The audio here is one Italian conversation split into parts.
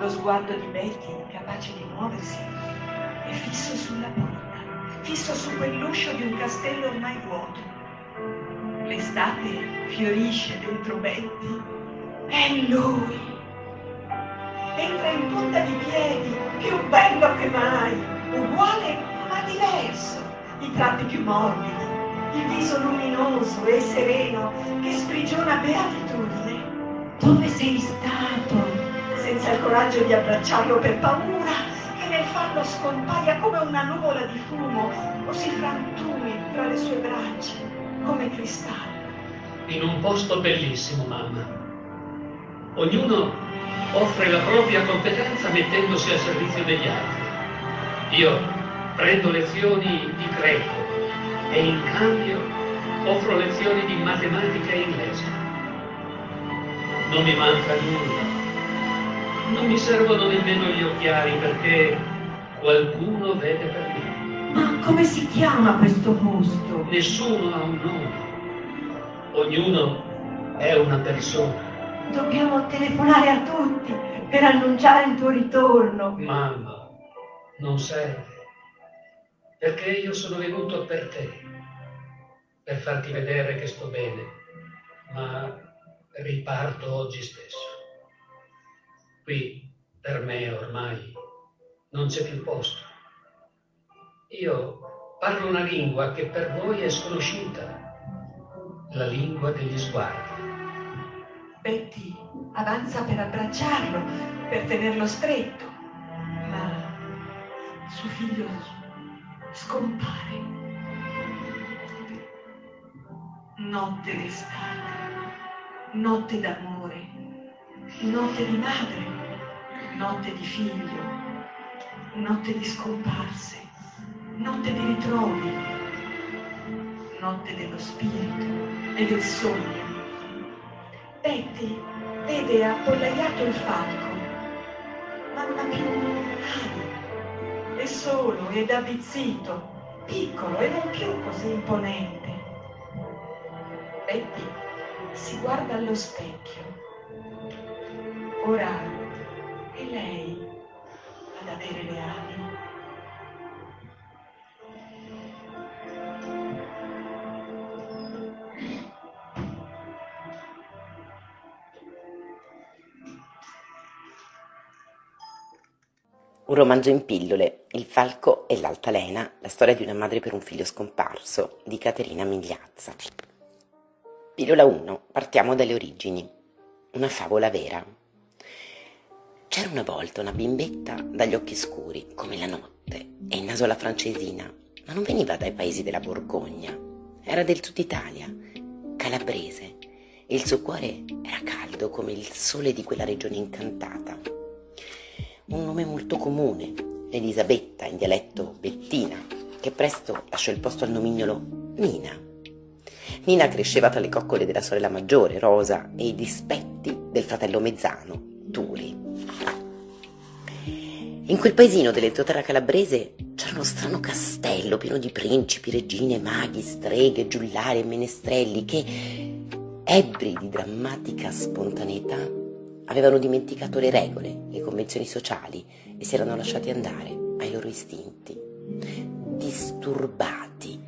Lo sguardo di Betty, incapace di muoversi, è fisso sulla porta, fisso su quell'uscio di un castello ormai vuoto. L'estate fiorisce dentro Betty. È lui! Entra in punta di piedi, più bello che mai, uguale ma diverso, i tratti più morbidi, il viso luminoso e sereno che sprigiona beatitudine. Dove sei stato? Senza il coraggio di abbracciarlo per paura che nel farlo scompaia come una nuvola di fumo o si frantumi tra le sue braccia come cristallo. In un posto bellissimo, mamma. Ognuno offre la propria competenza mettendosi al servizio degli altri. Io prendo lezioni di greco e in cambio offro lezioni di matematica e inglese. Non mi manca nulla. Non mi servono nemmeno gli occhiali perché qualcuno vede per me. Ma come si chiama questo posto? Nessuno ha un nome. Ognuno è una persona. Dobbiamo telefonare a tutti per annunciare il tuo ritorno. Mamma, non serve. Perché io sono venuto per te, per farti vedere che sto bene, ma riparto oggi stesso. Qui per me ormai non c'è più posto. Io parlo una lingua che per voi è sconosciuta, la lingua degli sguardi. Betty avanza per abbracciarlo, per tenerlo stretto, ma suo figlio scompare. Notte d'estate, notte d'amore, notte di madre, notte di figlio, notte di scomparse, notte di ritrovi, notte dello spirito e del sogno. Betty vede appollaiato il falco, ma non ha più ali. È solo ed avvizzito, piccolo e non più così imponente. Betty si guarda allo specchio. Ora è lei ad avere le ali. Un romanzo in pillole, Il falco e l'altalena, la storia di una madre per un figlio scomparso, di Caterina Migliazza. Pillola 1, partiamo dalle origini. Una favola vera. C'era una volta una bimbetta dagli occhi scuri, come la notte, e il naso alla francesina, ma non veniva dai paesi della Borgogna, era del sud Italia, calabrese, e il suo cuore era caldo come il sole di quella regione incantata un nome molto comune, Elisabetta in dialetto Bettina, che presto lasciò il posto al nomignolo Nina. Nina cresceva tra le coccole della sorella maggiore, Rosa, e i dispetti del fratello mezzano, Turi. In quel paesino dell'entroterra calabrese c'era uno strano castello pieno di principi, regine, maghi, streghe, giullari e menestrelli che, ebbri di drammatica spontaneità, avevano dimenticato le regole, le convenzioni sociali e si erano lasciati andare ai loro istinti. Disturbati,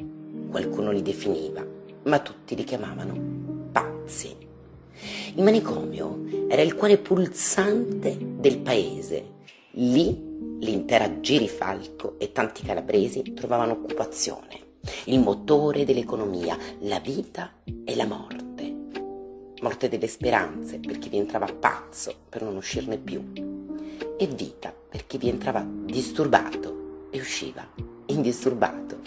qualcuno li definiva, ma tutti li chiamavano pazzi. Il manicomio era il cuore pulsante del paese. Lì l'intera Girifalco e tanti calabresi trovavano occupazione, il motore dell'economia, la vita e la morte morte delle speranze per chi vi entrava pazzo per non uscirne più, e vita per chi vi entrava disturbato e usciva indisturbato.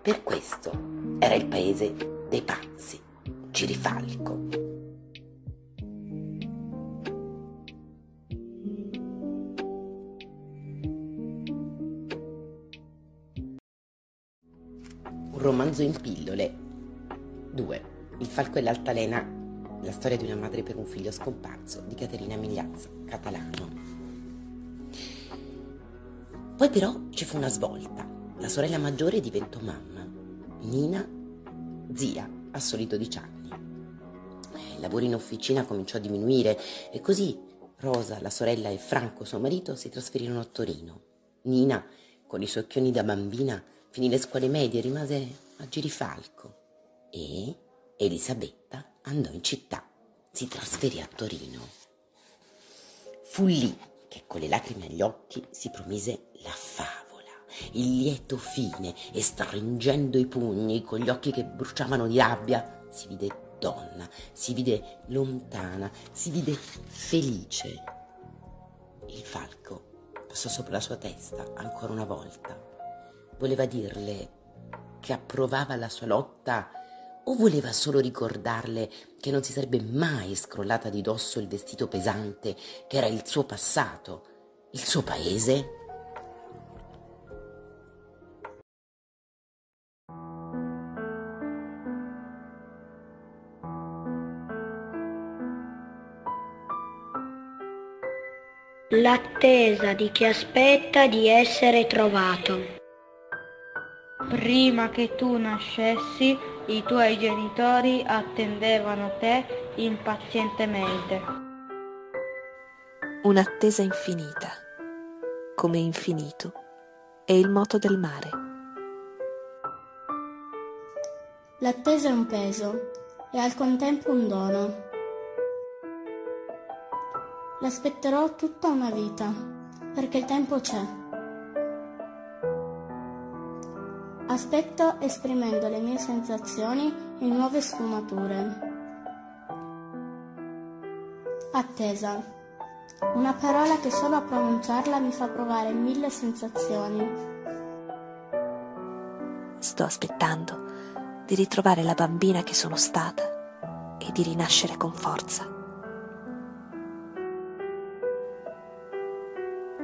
Per questo era il paese dei pazzi, Cirifalco. Romanzo in pillole. 2. Il falco e l'altalena la storia di una madre per un figlio scomparso di Caterina Migliazza, catalano. Poi però ci fu una svolta. La sorella maggiore diventò mamma. Nina, zia, a soli 12 anni. Il lavoro in officina cominciò a diminuire e così Rosa, la sorella e Franco, suo marito, si trasferirono a Torino. Nina, con i suoi occhioni da bambina, finì le scuole medie e rimase a Girifalco. E Elisabetta andò in città, si trasferì a Torino. Fu lì che con le lacrime agli occhi si promise la favola, il lieto fine e stringendo i pugni con gli occhi che bruciavano di rabbia si vide donna, si vide lontana, si vide felice. Il falco passò sopra la sua testa ancora una volta. Voleva dirle che approvava la sua lotta o voleva solo ricordarle che non si sarebbe mai scrollata di dosso il vestito pesante che era il suo passato, il suo paese? L'attesa di chi aspetta di essere trovato. Prima che tu nascessi, i tuoi genitori attendevano te impazientemente. Un'attesa infinita, come infinito è il moto del mare. L'attesa è un peso e al contempo un dono. L'aspetterò tutta una vita, perché il tempo c'è. Aspetto esprimendo le mie sensazioni in nuove sfumature. Attesa. Una parola che solo a pronunciarla mi fa provare mille sensazioni. Sto aspettando di ritrovare la bambina che sono stata e di rinascere con forza.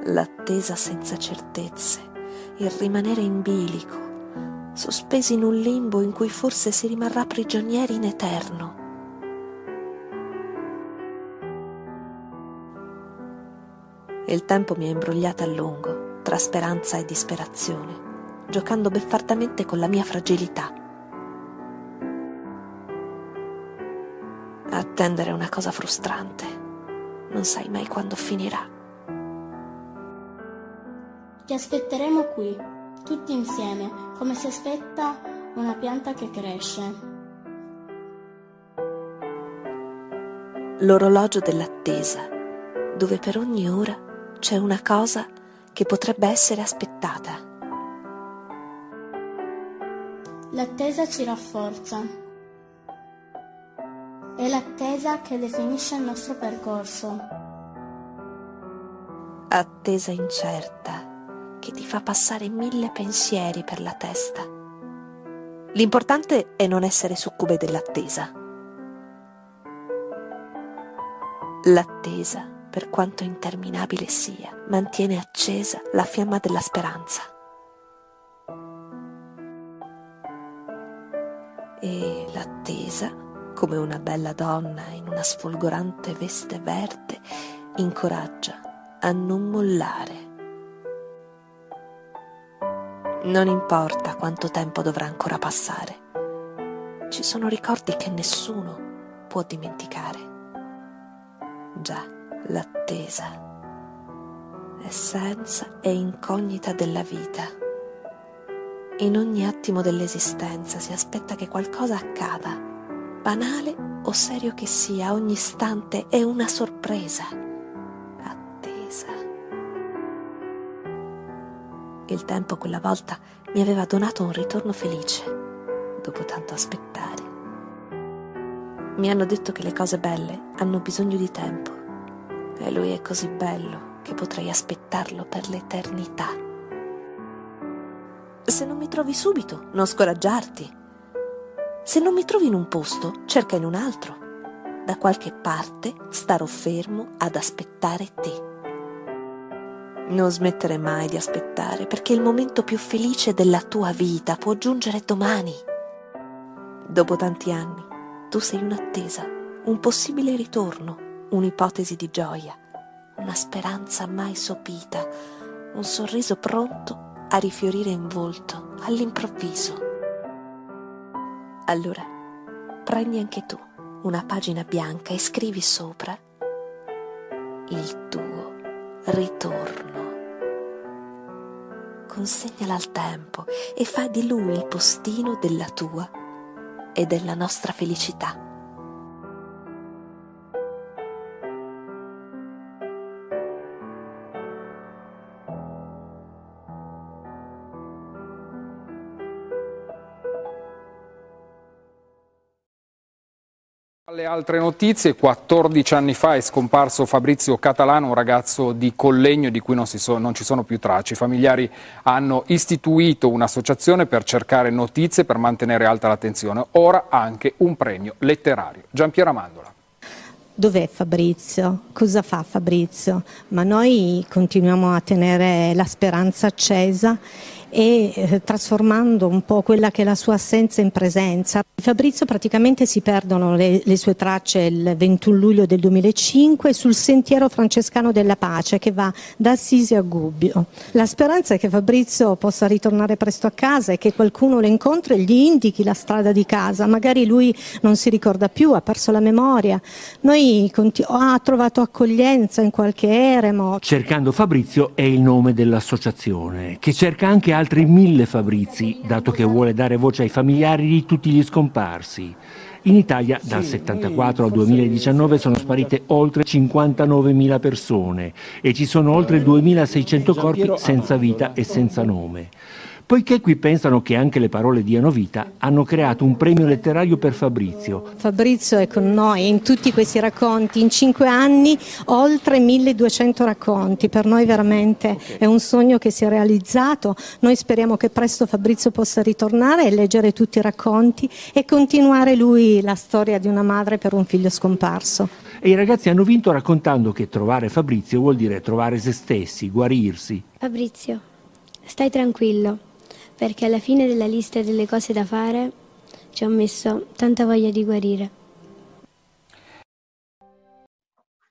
l'attesa senza certezze, il rimanere in bilico, sospesi in un limbo in cui forse si rimarrà prigionieri in eterno. Il tempo mi ha imbrogliata a lungo, tra speranza e disperazione, giocando beffardamente con la mia fragilità. Attendere è una cosa frustrante, non sai mai quando finirà. Ti aspetteremo qui, tutti insieme, come si aspetta una pianta che cresce. L'orologio dell'attesa, dove per ogni ora c'è una cosa che potrebbe essere aspettata. L'attesa ci rafforza. È l'attesa che definisce il nostro percorso. Attesa incerta che ti fa passare mille pensieri per la testa. L'importante è non essere succube dell'attesa. L'attesa, per quanto interminabile sia, mantiene accesa la fiamma della speranza. E l'attesa, come una bella donna in una sfolgorante veste verde, incoraggia a non mollare non importa quanto tempo dovrà ancora passare. Ci sono ricordi che nessuno può dimenticare. Già, l'attesa, essenza e incognita della vita. In ogni attimo dell'esistenza si aspetta che qualcosa accada, banale o serio che sia, ogni istante è una sorpresa Il tempo quella volta mi aveva donato un ritorno felice, dopo tanto aspettare. Mi hanno detto che le cose belle hanno bisogno di tempo e lui è così bello che potrei aspettarlo per l'eternità. Se non mi trovi subito, non scoraggiarti. Se non mi trovi in un posto, cerca in un altro. Da qualche parte starò fermo ad aspettare te. Non smettere mai di aspettare, perché il momento più felice della tua vita può giungere domani. Dopo tanti anni, tu sei un'attesa, un possibile ritorno, un'ipotesi di gioia, una speranza mai sopita, un sorriso pronto a rifiorire in volto all'improvviso. Allora, prendi anche tu una pagina bianca e scrivi sopra il tuo ritorno. Consegnala al tempo e fa di lui il postino della tua e della nostra felicità. Alle altre notizie, 14 anni fa è scomparso Fabrizio Catalano, un ragazzo di Collegno di cui non, so, non, ci sono più tracce. I familiari hanno istituito un'associazione per cercare notizie, per mantenere alta l'attenzione. Ora anche un premio letterario. Giampiero Amandola. Dov'è Fabrizio? Cosa fa Fabrizio? Ma noi continuiamo a tenere la speranza accesa e eh, trasformando un po' quella che è la sua assenza in presenza. Fabrizio praticamente si perdono le, le, sue tracce il 21 luglio del 2005 sul sentiero francescano della pace che va da Assisi a Gubbio. La speranza è che Fabrizio possa ritornare presto a casa e che qualcuno lo incontri e gli indichi la strada di casa. Magari lui non si ricorda più, ha perso la memoria. Noi ha trovato accoglienza in qualche eremo. Cercando Fabrizio è il nome dell'associazione che cerca anche altri mille Fabrizi, dato che vuole dare voce ai familiari di tutti gli scomparsi. In Italia dal 74 al 2019 sono sparite oltre 59.000 persone e ci sono oltre 2.600 corpi senza vita e senza nome. Poiché qui pensano che anche le parole diano vita, hanno creato un premio letterario per Fabrizio. Fabrizio è con noi in tutti questi racconti, in cinque anni oltre 1200 racconti, per noi veramente è un sogno che si è realizzato, noi speriamo che presto Fabrizio possa ritornare e leggere tutti i racconti e continuare lui la storia di una madre per un figlio scomparso. E i ragazzi hanno vinto raccontando che trovare Fabrizio vuol dire trovare se stessi, guarirsi. Fabrizio, stai tranquillo perché alla fine della lista delle cose da fare ci ho messo tanta voglia di guarire.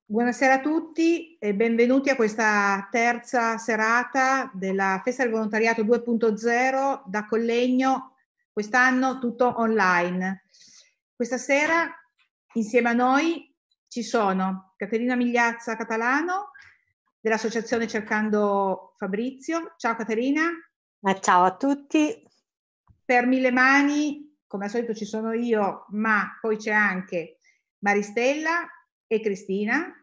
Buonasera a tutti e benvenuti a questa terza serata della Festa del Volontariato 2.0 da Collegno, quest'anno tutto online. Questa sera insieme a noi ci sono Caterina Migliazza Catalano dell'associazione Cercando Fabrizio. Ciao Caterina. Ma ciao a tutti. Per mille mani, come al solito ci sono io, ma poi c'è anche Maristella e Cristina.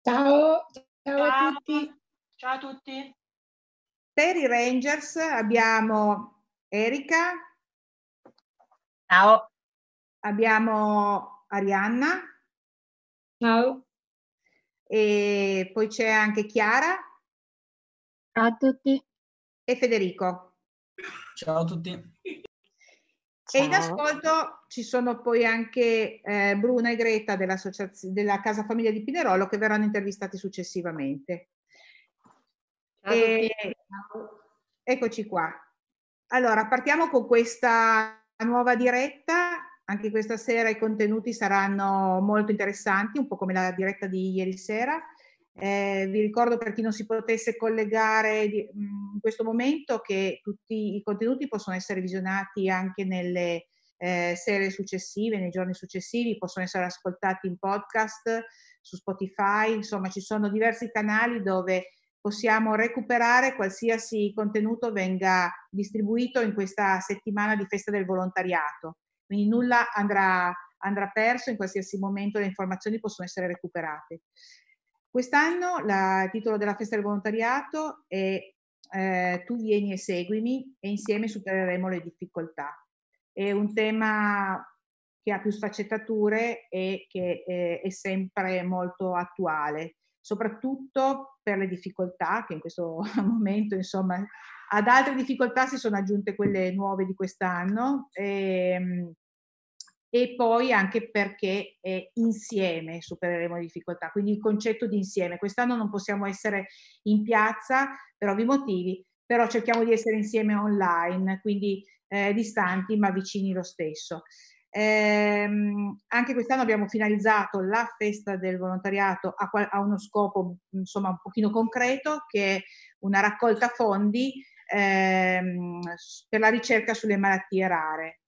Ciao, ciao, ciao a tutti. Ciao a tutti. Per i Rangers abbiamo Erika. Ciao. Abbiamo Arianna. Ciao. E poi c'è anche Chiara. Ciao a tutti e Federico. Ciao a tutti. Ciao. E in ascolto ci sono poi anche eh, Bruna e Greta della Casa Famiglia di Pinerolo che verranno intervistati successivamente. Ciao e, eccoci qua. Allora, partiamo con questa nuova diretta. Anche questa sera i contenuti saranno molto interessanti, un po' come la diretta di ieri sera. Eh, vi ricordo per chi non si potesse collegare di, mh, in questo momento che tutti i contenuti possono essere visionati anche nelle eh, serie successive, nei giorni successivi, possono essere ascoltati in podcast su Spotify, insomma ci sono diversi canali dove possiamo recuperare qualsiasi contenuto venga distribuito in questa settimana di festa del volontariato. Quindi nulla andrà, andrà perso, in qualsiasi momento le informazioni possono essere recuperate. Quest'anno il titolo della festa del volontariato è eh, Tu vieni e seguimi e insieme supereremo le difficoltà. È un tema che ha più sfaccettature e che eh, è sempre molto attuale, soprattutto per le difficoltà che in questo momento, insomma, ad altre difficoltà si sono aggiunte quelle nuove di quest'anno. E, ehm, e poi anche perché eh, insieme supereremo le difficoltà, quindi il concetto di insieme. Quest'anno non possiamo essere in piazza per ovvi motivi, però cerchiamo di essere insieme online, quindi eh, distanti ma vicini lo stesso. Eh, anche quest'anno abbiamo finalizzato la festa del volontariato a, a, uno scopo insomma un pochino concreto che è una raccolta fondi ehm, per la ricerca sulle malattie rare.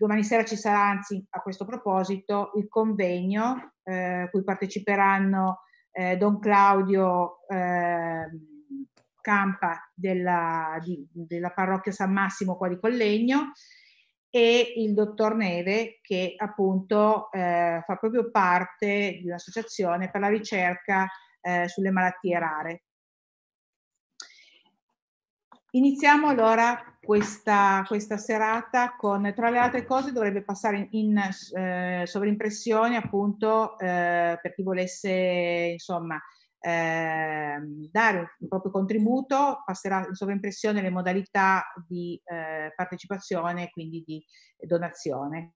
Domani sera ci sarà anzi a questo proposito il convegno eh, cui parteciperanno eh, Don Claudio eh, Campa della, di, della parrocchia San Massimo qua di Collegno e il dottor Neve che appunto eh, fa proprio parte di un'associazione per la ricerca eh, sulle malattie rare. Iniziamo allora questa, questa, serata con, tra le altre cose, dovrebbe passare in, in eh, sovrimpressione appunto eh, per chi volesse insomma eh, dare un proprio contributo, passerà in sovraimpressione le modalità di eh, partecipazione e quindi di donazione.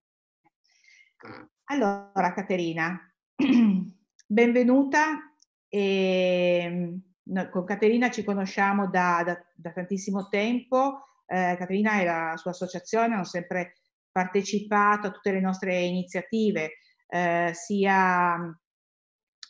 Allora, Caterina, benvenuta. E, con Caterina ci conosciamo da, da, da tantissimo tempo. Eh, Caterina e la sua associazione hanno sempre partecipato a tutte le nostre iniziative, eh, sia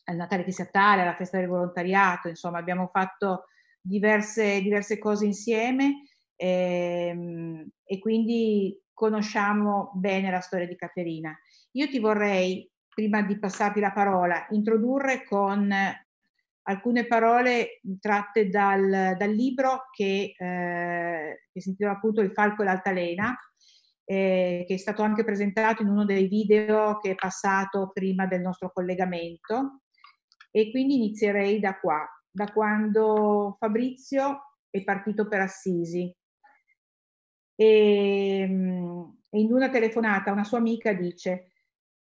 al Natale Cristiatale, alla festa del volontariato, insomma abbiamo fatto diverse, diverse cose insieme ehm, e quindi conosciamo bene la storia di Caterina. Io ti vorrei, prima di passarti la parola, introdurre con alcune parole tratte dal, dal libro che, eh, che, si intitola appunto Il falco e l'altalena, eh, che è stato anche presentato in uno dei video che è passato prima del nostro collegamento. E quindi inizierei da qua, da quando Fabrizio è partito per Assisi. E, e in una telefonata una sua amica dice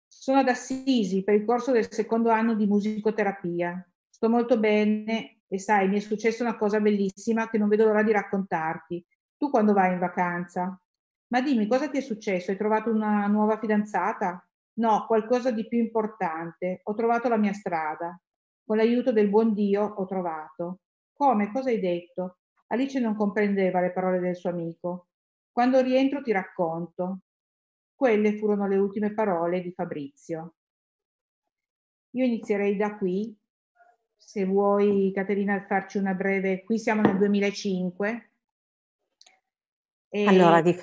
sono ad Assisi per il corso del secondo anno di musicoterapia. Sto molto bene e sai, mi è successa una cosa bellissima che non vedo l'ora di raccontarti. Tu quando vai in vacanza? Ma dimmi, cosa ti è successo? Hai trovato una nuova fidanzata? No, qualcosa di più importante. Ho trovato la mia strada. Con l'aiuto del buon Dio ho trovato. Come? Cosa hai detto? Alice non comprendeva le parole del suo amico. Quando rientro ti racconto. Quelle furono le ultime parole di Fabrizio. Io inizierei da qui. Se vuoi, Caterina, farci una breve... Qui siamo nel 2005. allora, di...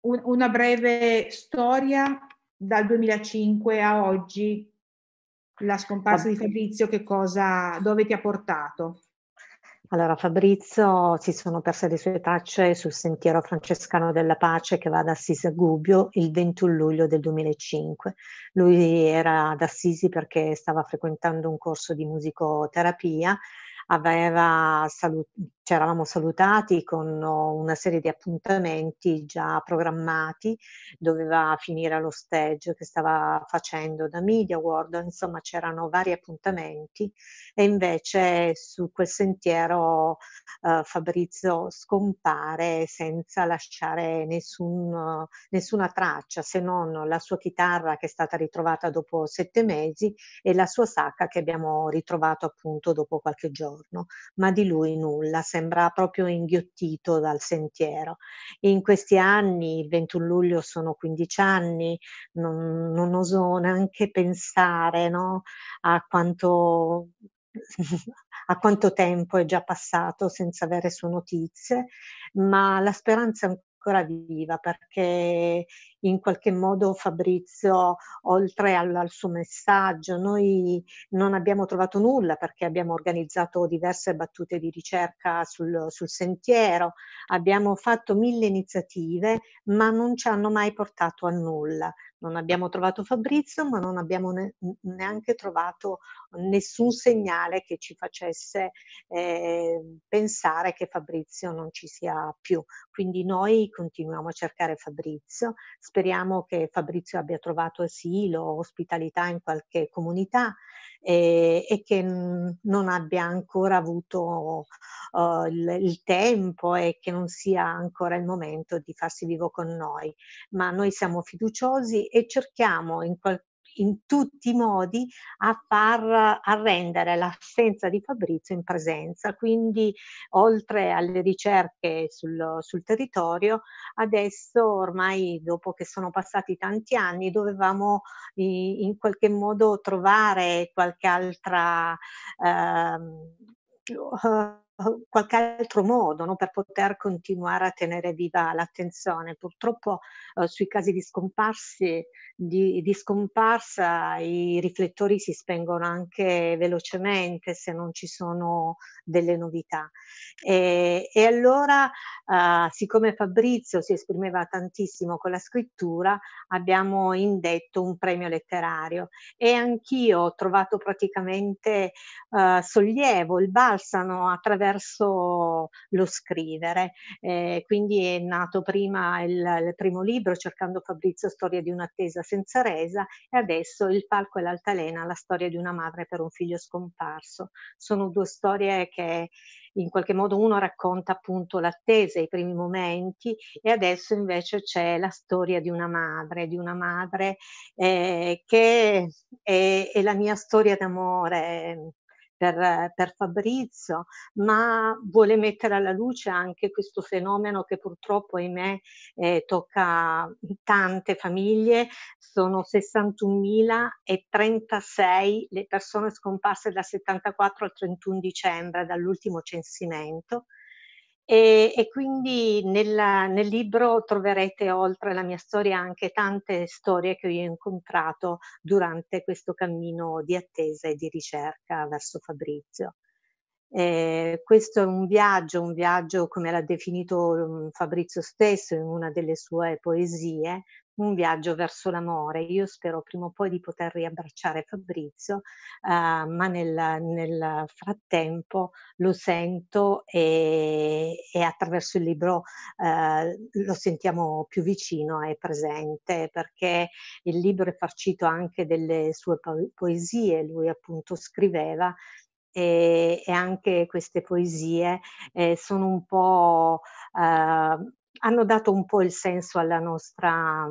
un, una breve storia dal 2005 a oggi la scomparsa di Fabrizio che cosa, dove ti ha portato? Allora, Fabrizio si sono perse le sue tracce sul sentiero francescano della pace che va da Assisi a Gubbio il 21 luglio del 2005. Lui era ad Assisi perché stava frequentando un corso di musicoterapia aveva salut- ci eravamo salutati con una serie di appuntamenti già programmati, doveva finire allo stage che stava facendo da Media World, insomma c'erano vari appuntamenti e invece su quel sentiero uh, Fabrizio scompare senza lasciare nessun, nessuna traccia se non la sua chitarra che è stata ritrovata dopo sette mesi e la sua sacca che abbiamo ritrovato appunto dopo qualche giorno, ma di lui nulla sembra proprio inghiottito dal sentiero. In questi anni, il 21 luglio sono 15 anni, non, non oso neanche pensare no, a quanto a quanto tempo è già passato senza avere sue notizie, ma la speranza è ancora viva perché in qualche modo Fabrizio, oltre al, al, suo messaggio, noi non abbiamo trovato nulla perché abbiamo organizzato diverse battute di ricerca sul, sul sentiero, abbiamo fatto mille iniziative, ma non ci hanno mai portato a nulla. Non abbiamo trovato Fabrizio, ma non abbiamo ne, neanche trovato nessun segnale che ci facesse eh, pensare che Fabrizio non ci sia più. Quindi noi continuiamo a cercare Fabrizio, speriamo che Fabrizio abbia trovato asilo, ospitalità in qualche comunità e, e che non abbia ancora avuto uh, il, il, tempo e che non sia ancora il momento di farsi vivo con noi. Ma noi siamo fiduciosi e cerchiamo in qualche in tutti i modi a far arrendere l'assenza di Fabrizio in presenza. Quindi, oltre alle ricerche sul, sul territorio, adesso ormai dopo che sono passati tanti anni dovevamo in qualche modo trovare qualche altra eh, qualche altro modo no, per poter continuare a tenere viva l'attenzione. Purtroppo eh, sui casi di, di, di, scomparsa i riflettori si spengono anche velocemente se non ci sono delle novità. E, e allora, eh, siccome Fabrizio si esprimeva tantissimo con la scrittura, abbiamo indetto un premio letterario e anch'io ho trovato praticamente eh, sollievo, il balsamo attraverso attraverso lo scrivere. Eh, quindi è nato prima il, il, primo libro, Cercando Fabrizio, storia di un'attesa senza resa, e adesso Il falco e l'altalena, la storia di una madre per un figlio scomparso. Sono due storie che in qualche modo uno racconta appunto l'attesa, i primi momenti e adesso invece c'è la storia di una madre, di una madre eh, che è, è, la mia storia d'amore per, per Fabrizio, ma vuole mettere alla luce anche questo fenomeno che purtroppo, ahimè, eh, tocca tante famiglie. Sono 61.036 le persone scomparse dal 74 al 31 dicembre, dall'ultimo censimento. E, e quindi nella, nel libro troverete oltre la mia storia anche tante storie che ho incontrato durante questo cammino di attesa e di ricerca verso Fabrizio. Eh, questo è un viaggio, un viaggio come l'ha definito um, Fabrizio stesso in una delle sue poesie, un viaggio verso l'amore. Io spero prima o poi di poter riabbracciare Fabrizio, uh, ma nel, nel, frattempo lo sento e, e attraverso il libro uh, lo sentiamo più vicino e presente perché il libro è farcito anche delle sue po- poesie, lui appunto scriveva e, e, anche queste poesie eh, sono un po' eh, hanno dato un po' il senso alla nostra,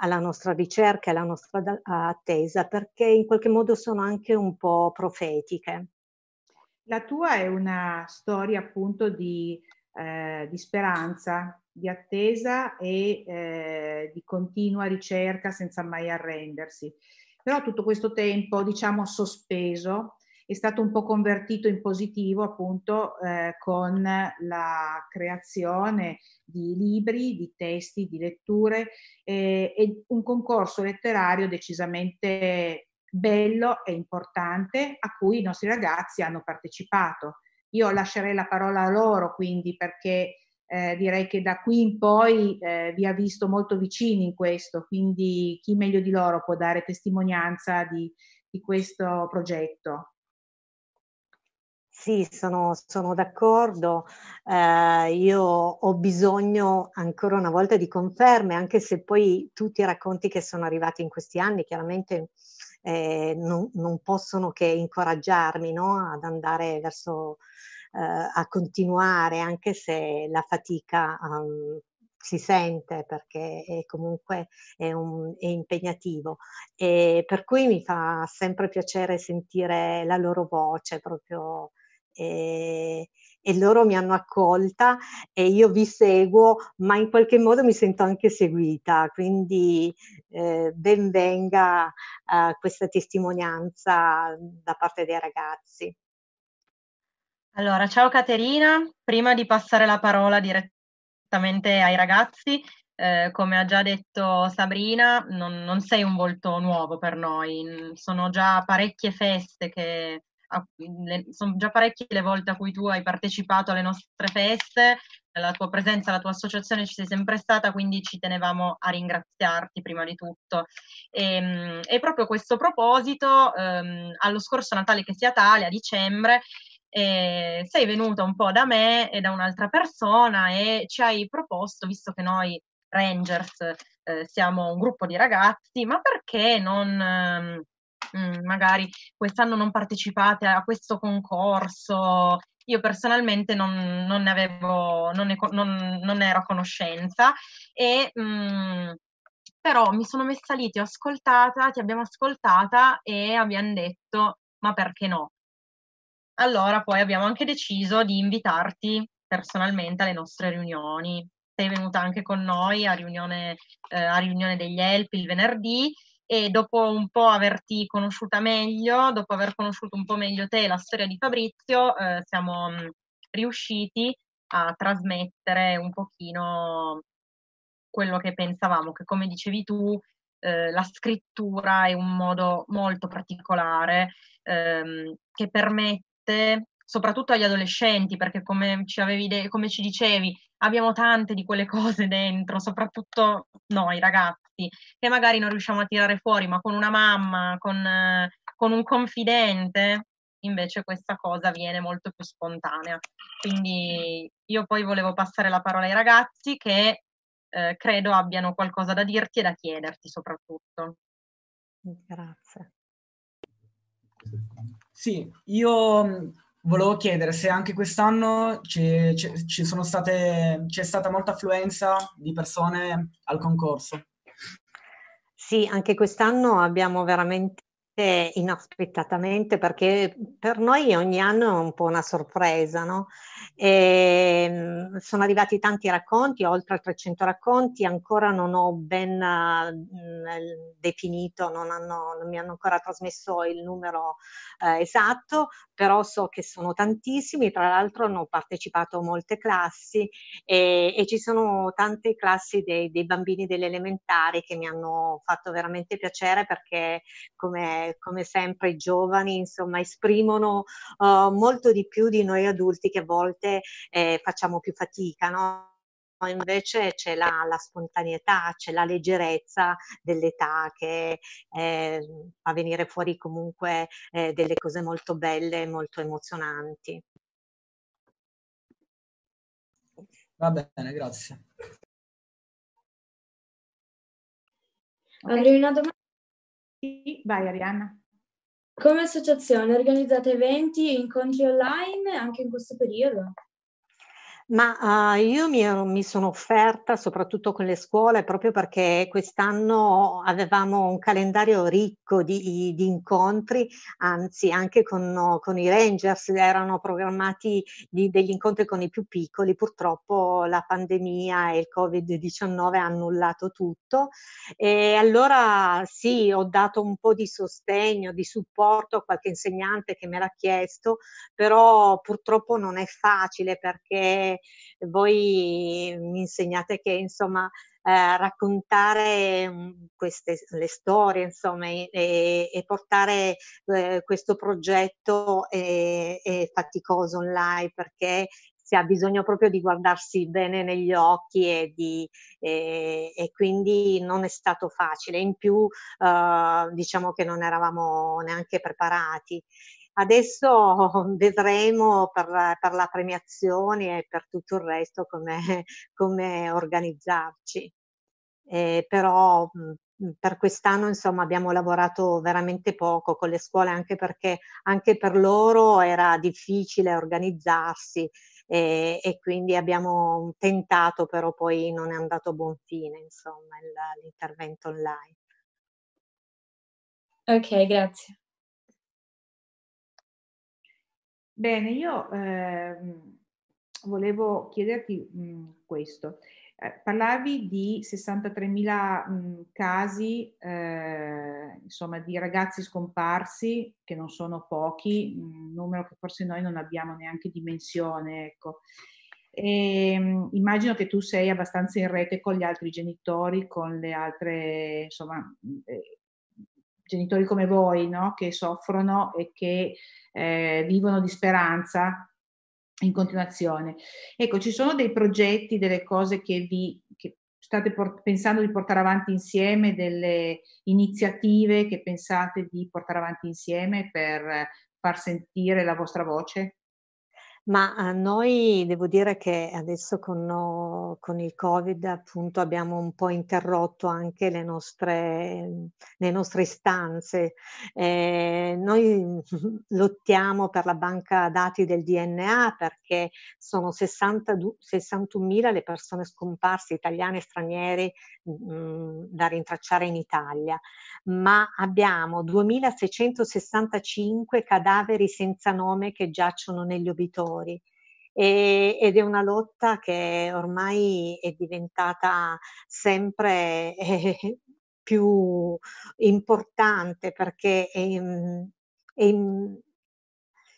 alla nostra ricerca, alla nostra attesa, perché in qualche modo sono anche un po' profetiche. La tua è una storia appunto di, eh, di speranza, di attesa e eh, di continua ricerca senza mai arrendersi. Però tutto questo tempo, diciamo, sospeso, è stato un po' convertito in positivo appunto eh, con la creazione di libri, di testi, di letture eh, e un concorso letterario decisamente bello e importante a cui i nostri ragazzi hanno partecipato. Io lascerei la parola a loro quindi perché eh, direi che da qui in poi eh, vi ha visto molto vicini in questo, quindi chi meglio di loro può dare testimonianza di, di questo progetto? Sì, sono, sono d'accordo. Eh, io ho bisogno ancora una volta di conferme, anche se poi tutti i racconti che sono arrivati in questi anni chiaramente eh, non, non, possono che incoraggiarmi no? ad andare verso, eh, a continuare, anche se la fatica um, si sente perché è comunque è, un, è, impegnativo e per cui mi fa sempre piacere sentire la loro voce proprio e, e loro mi hanno accolta e io vi seguo, ma in qualche modo mi sento anche seguita, quindi eh, ben venga eh, questa testimonianza da parte dei ragazzi. Allora, ciao Caterina, prima di passare la parola direttamente ai ragazzi, eh, come ha già detto Sabrina, non, non, sei un volto nuovo per noi, sono già parecchie feste che le, sono già parecchie le volte a cui tu hai partecipato alle nostre feste, la tua presenza, la tua associazione ci sei sempre stata, quindi ci tenevamo a ringraziarti prima di tutto. E, ehm, e proprio a questo proposito, ehm, allo scorso Natale che sia tale, a dicembre, eh, sei venuta un po' da me e da un'altra persona e ci hai proposto, visto che noi Rangers eh, siamo un gruppo di ragazzi, ma perché non... Ehm, mh, magari quest'anno non partecipate a questo concorso. Io personalmente non, non ne avevo, non ne, non, non ero a conoscenza e mh, però mi sono messa lì, ti ho ascoltata, ti abbiamo ascoltata e abbiamo detto ma perché no? Allora poi abbiamo anche deciso di invitarti personalmente alle nostre riunioni. Sei venuta anche con noi a riunione, eh, a riunione degli ELP il venerdì e dopo un po' averti conosciuta meglio, dopo aver conosciuto un po' meglio te la storia di Fabrizio, eh, siamo, riusciti a trasmettere un pochino quello che pensavamo, che come dicevi tu, eh, la scrittura è un modo molto particolare ehm, che permette soprattutto agli adolescenti, perché come ci, avevi come ci dicevi, abbiamo tante di quelle cose dentro, soprattutto noi ragazzi, che magari non riusciamo a tirare fuori, ma con una mamma, con, eh, con un confidente, invece questa cosa viene molto più spontanea. Quindi io poi volevo passare la parola ai ragazzi che eh, credo abbiano qualcosa da dirti e da chiederti soprattutto. Grazie. Sì, io volevo chiedere se anche quest'anno c'è, c'è, ci sono state, c'è stata molta affluenza di persone al concorso. Sì, anche quest'anno abbiamo veramente inaspettatamente perché per noi ogni anno è un po' una sorpresa, no? E, ehm, sono arrivati tanti racconti, oltre 300 racconti, ancora non ho ben uh, definito, non, hanno, non, mi hanno ancora trasmesso il numero uh, esatto, però so che sono tantissimi, tra l'altro hanno partecipato a molte classi e, e ci sono tante classi dei, dei bambini delle elementari che mi hanno fatto veramente piacere perché come come, sempre i giovani, insomma, esprimono uh, molto di più di noi adulti che a volte eh, facciamo più fatica, no? Invece c'è la, la, spontaneità, c'è la leggerezza dell'età che eh, fa venire fuori comunque eh, delle cose molto belle, molto emozionanti. Va bene, grazie. Avrei una domanda sì, vai Arianna. Come associazione organizzate eventi e incontri online anche in questo periodo? Ma uh, io mi, mi, sono offerta soprattutto con le scuole proprio perché quest'anno avevamo un calendario ricco di, di incontri, anzi anche con, con, i Rangers erano programmati di, degli incontri con i più piccoli, purtroppo la pandemia e il Covid-19 hanno annullato tutto. E allora sì, ho dato un po' di sostegno, di supporto a qualche insegnante che me l'ha chiesto, però purtroppo non è facile perché voi mi insegnate che insomma eh, raccontare mh, queste le storie insomma e, e portare eh, questo progetto è, è faticoso online perché si ha bisogno proprio di guardarsi bene negli occhi e, di, e, e quindi non è stato facile. In più eh, diciamo che non eravamo neanche preparati Adesso vedremo per, per, la premiazione e per tutto il resto come, come organizzarci. Eh, però mh, per quest'anno insomma abbiamo lavorato veramente poco con le scuole anche perché anche per loro era difficile organizzarsi e, e quindi abbiamo tentato però poi non è andato a buon fine insomma l'intervento online. Ok, grazie. Bene, io eh, volevo chiederti mh, questo. Eh, parlavi di 63.000 mh, casi eh, insomma, di ragazzi scomparsi, che non sono pochi, un numero che forse noi non abbiamo neanche dimensione. Ecco. E, ehm, immagino che tu sei abbastanza in rete con gli altri genitori, con le altre, insomma, eh, genitori come voi, no? che soffrono e che eh, vivono di speranza in continuazione. Ecco, ci sono dei progetti, delle cose che vi che state port- pensando di portare avanti insieme, delle iniziative che pensate di portare avanti insieme per far sentire la vostra voce? Ma noi devo dire che adesso con, no, con il Covid appunto abbiamo un po' interrotto anche le nostre, le nostre istanze. Eh, noi lottiamo per la banca dati del DNA perché sono 61.000 le persone scomparse italiane e straniere mm, da rintracciare in Italia, ma abbiamo 2.665 cadaveri senza nome che giacciono negli obitori territori. E, ed è una lotta che ormai è diventata sempre eh, più importante perché è, è,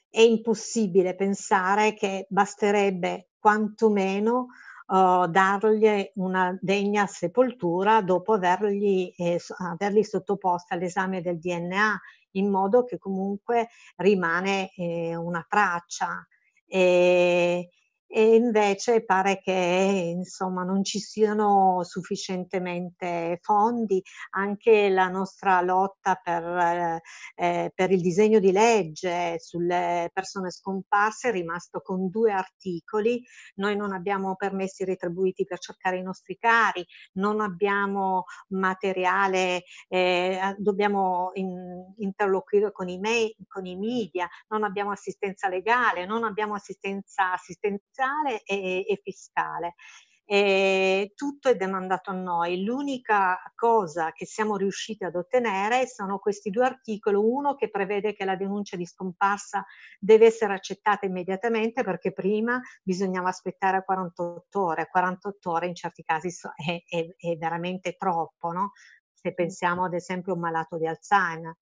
è impossibile pensare che basterebbe quantomeno uh, dargli una degna sepoltura dopo avergli, eh, averli sottoposti all'esame del DNA in modo che comunque rimane eh, una traccia. E, e invece pare che insomma non ci siano sufficientemente fondi, anche la nostra lotta per, eh, per il disegno di legge sulle persone scomparse è rimasto con due articoli, noi non abbiamo permessi retribuiti per cercare i nostri cari, non abbiamo materiale, eh, dobbiamo in, interloquire con i, me, con i media, non abbiamo assistenza legale, non abbiamo assistenza assistenziale sociale e, e fiscale. E tutto è demandato a noi. L'unica cosa che siamo riusciti ad ottenere sono questi due articoli, uno che prevede che la denuncia di scomparsa deve essere accettata immediatamente perché prima bisognava aspettare 48 ore, 48 ore in certi casi è, è, è veramente troppo, no? se pensiamo ad esempio a un malato di Alzheimer.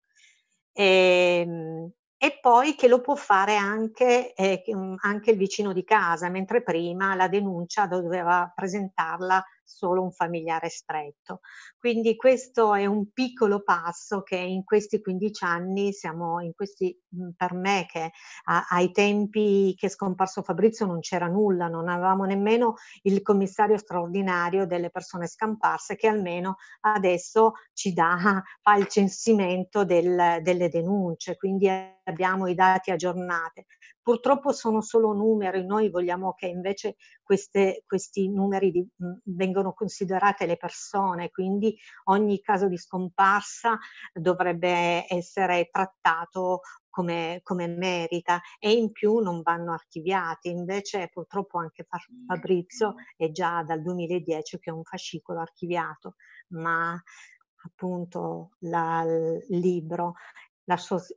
E, ehm, e poi che lo può fare anche, eh, anche il vicino di casa, mentre prima la denuncia doveva presentarla solo un familiare stretto. Quindi questo è un piccolo passo che in questi 15 anni siamo in questi, per me che a, ai tempi che è scomparso Fabrizio non c'era nulla, non avevamo nemmeno il commissario straordinario delle persone scomparse che almeno adesso ci dà, fa il censimento del, delle denunce, quindi abbiamo i dati aggiornati. Purtroppo sono solo numeri, noi vogliamo che invece queste, questi numeri di, mh, vengono considerate le persone, quindi ogni caso di scomparsa dovrebbe essere trattato come, come, merita e in più non vanno archiviati. Invece purtroppo anche Fabrizio è già dal 2010 che è un fascicolo archiviato, ma appunto la, il libro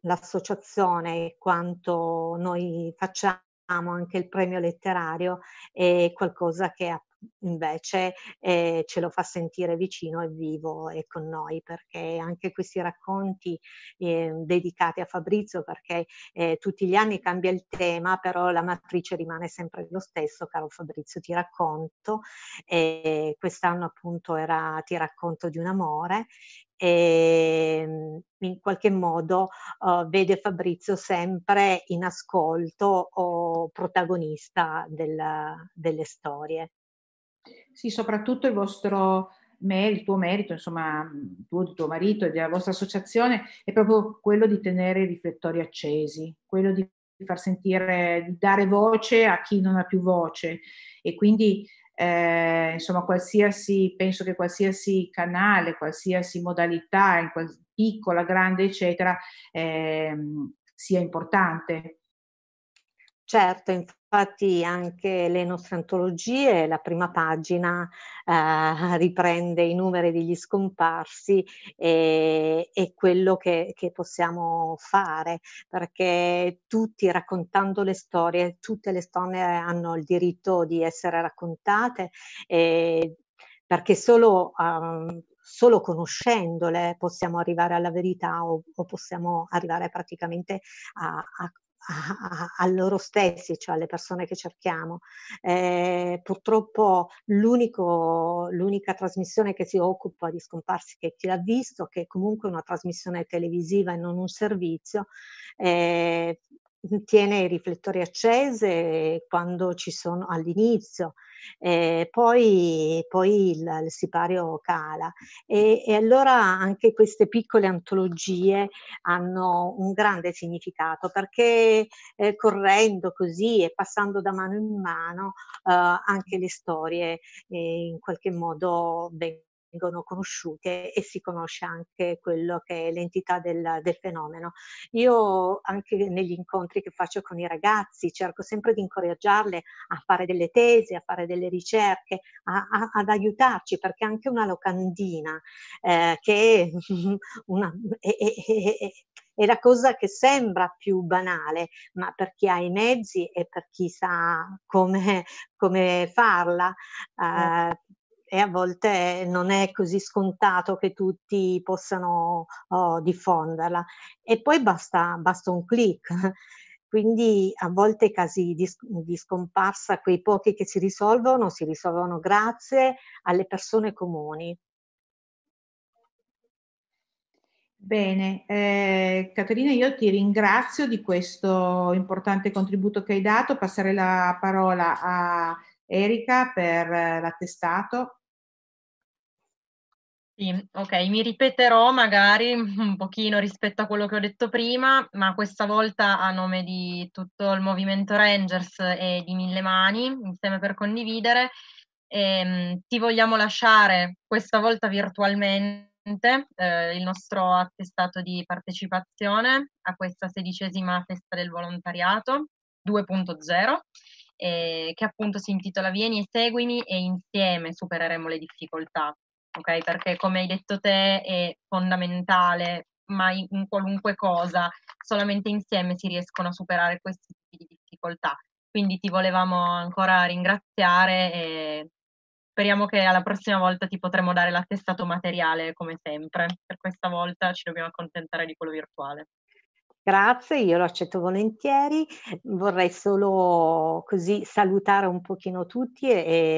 l'associazione, quanto noi facciamo, anche il premio letterario, è qualcosa che invece eh, ce lo fa sentire vicino e vivo e con noi, perché anche questi racconti eh, dedicati a Fabrizio, perché eh, tutti gli anni cambia il tema, però la matrice rimane sempre lo stesso, caro Fabrizio, ti racconto. quest'anno appunto era Ti racconto di un amore e ehm, in qualche modo uh, vede Fabrizio sempre in ascolto o protagonista del, delle storie. Sì, soprattutto il vostro merito, il tuo merito, insomma, tuo, di tuo marito e della vostra associazione è proprio quello di tenere i riflettori accesi, quello di far sentire, di dare voce a chi non ha più voce e quindi eh, insomma qualsiasi, penso che qualsiasi canale, qualsiasi modalità, qual, piccola, grande, eccetera, eh, sia importante. Certo, infatti anche le nostre antologie, la prima pagina eh, riprende i numeri degli scomparsi e, e quello che, che, possiamo fare, perché tutti raccontando le storie, tutte le storie hanno il diritto di essere raccontate, eh, perché solo... Um, solo conoscendole possiamo arrivare alla verità o, o possiamo arrivare praticamente a, a, a, a, loro stessi, cioè alle persone che cerchiamo. Eh, purtroppo l'unica trasmissione che si occupa di scomparsi che chi l'ha visto, che è comunque una trasmissione televisiva e non un servizio, eh, tiene i riflettori accesi quando ci sono all'inizio, eh, poi, poi il, il, sipario cala. E, e, allora anche queste piccole antologie hanno un grande significato perché eh, correndo così e passando da mano in mano eh, anche le storie eh, in qualche modo vengono vengono conosciute e si conosce anche quello che è l'entità del, del, fenomeno. Io anche negli incontri che faccio con i ragazzi cerco sempre di incoraggiarle a fare delle tesi, a fare delle ricerche, a, a, ad aiutarci perché anche una locandina eh, che è, una, è, è, è la cosa che sembra più banale, ma per chi ha i mezzi e per chi sa come, come farla, eh, e a volte non è così scontato che tutti possano oh, diffonderla. E poi basta, basta un clic. quindi a volte i casi di, di scomparsa, quei pochi che si risolvono, si risolvono grazie alle persone comuni. Bene, eh, Caterina, io ti ringrazio di questo importante contributo che hai dato. Passerei la parola a Erika per l'attestato. Sì, ok, mi ripeterò magari un pochino rispetto a quello che ho detto prima, ma questa volta a nome di tutto il movimento Rangers e di Mille Mani, insieme per condividere. Ehm, ti vogliamo lasciare questa volta virtualmente eh, il nostro attestato di partecipazione a questa sedicesima festa del volontariato 2.0, eh, che appunto si intitola Vieni e seguimi e insieme supereremo le difficoltà. Ok, perché come hai detto te è fondamentale, ma in, qualunque cosa, solamente insieme si riescono a superare questi tipi di difficoltà. Quindi ti volevamo ancora ringraziare e Speriamo che alla prossima volta ti potremo dare l'attestato materiale come sempre. Per questa volta ci dobbiamo accontentare di quello virtuale. Grazie, io lo accetto volentieri. Vorrei solo così salutare un pochino tutti e,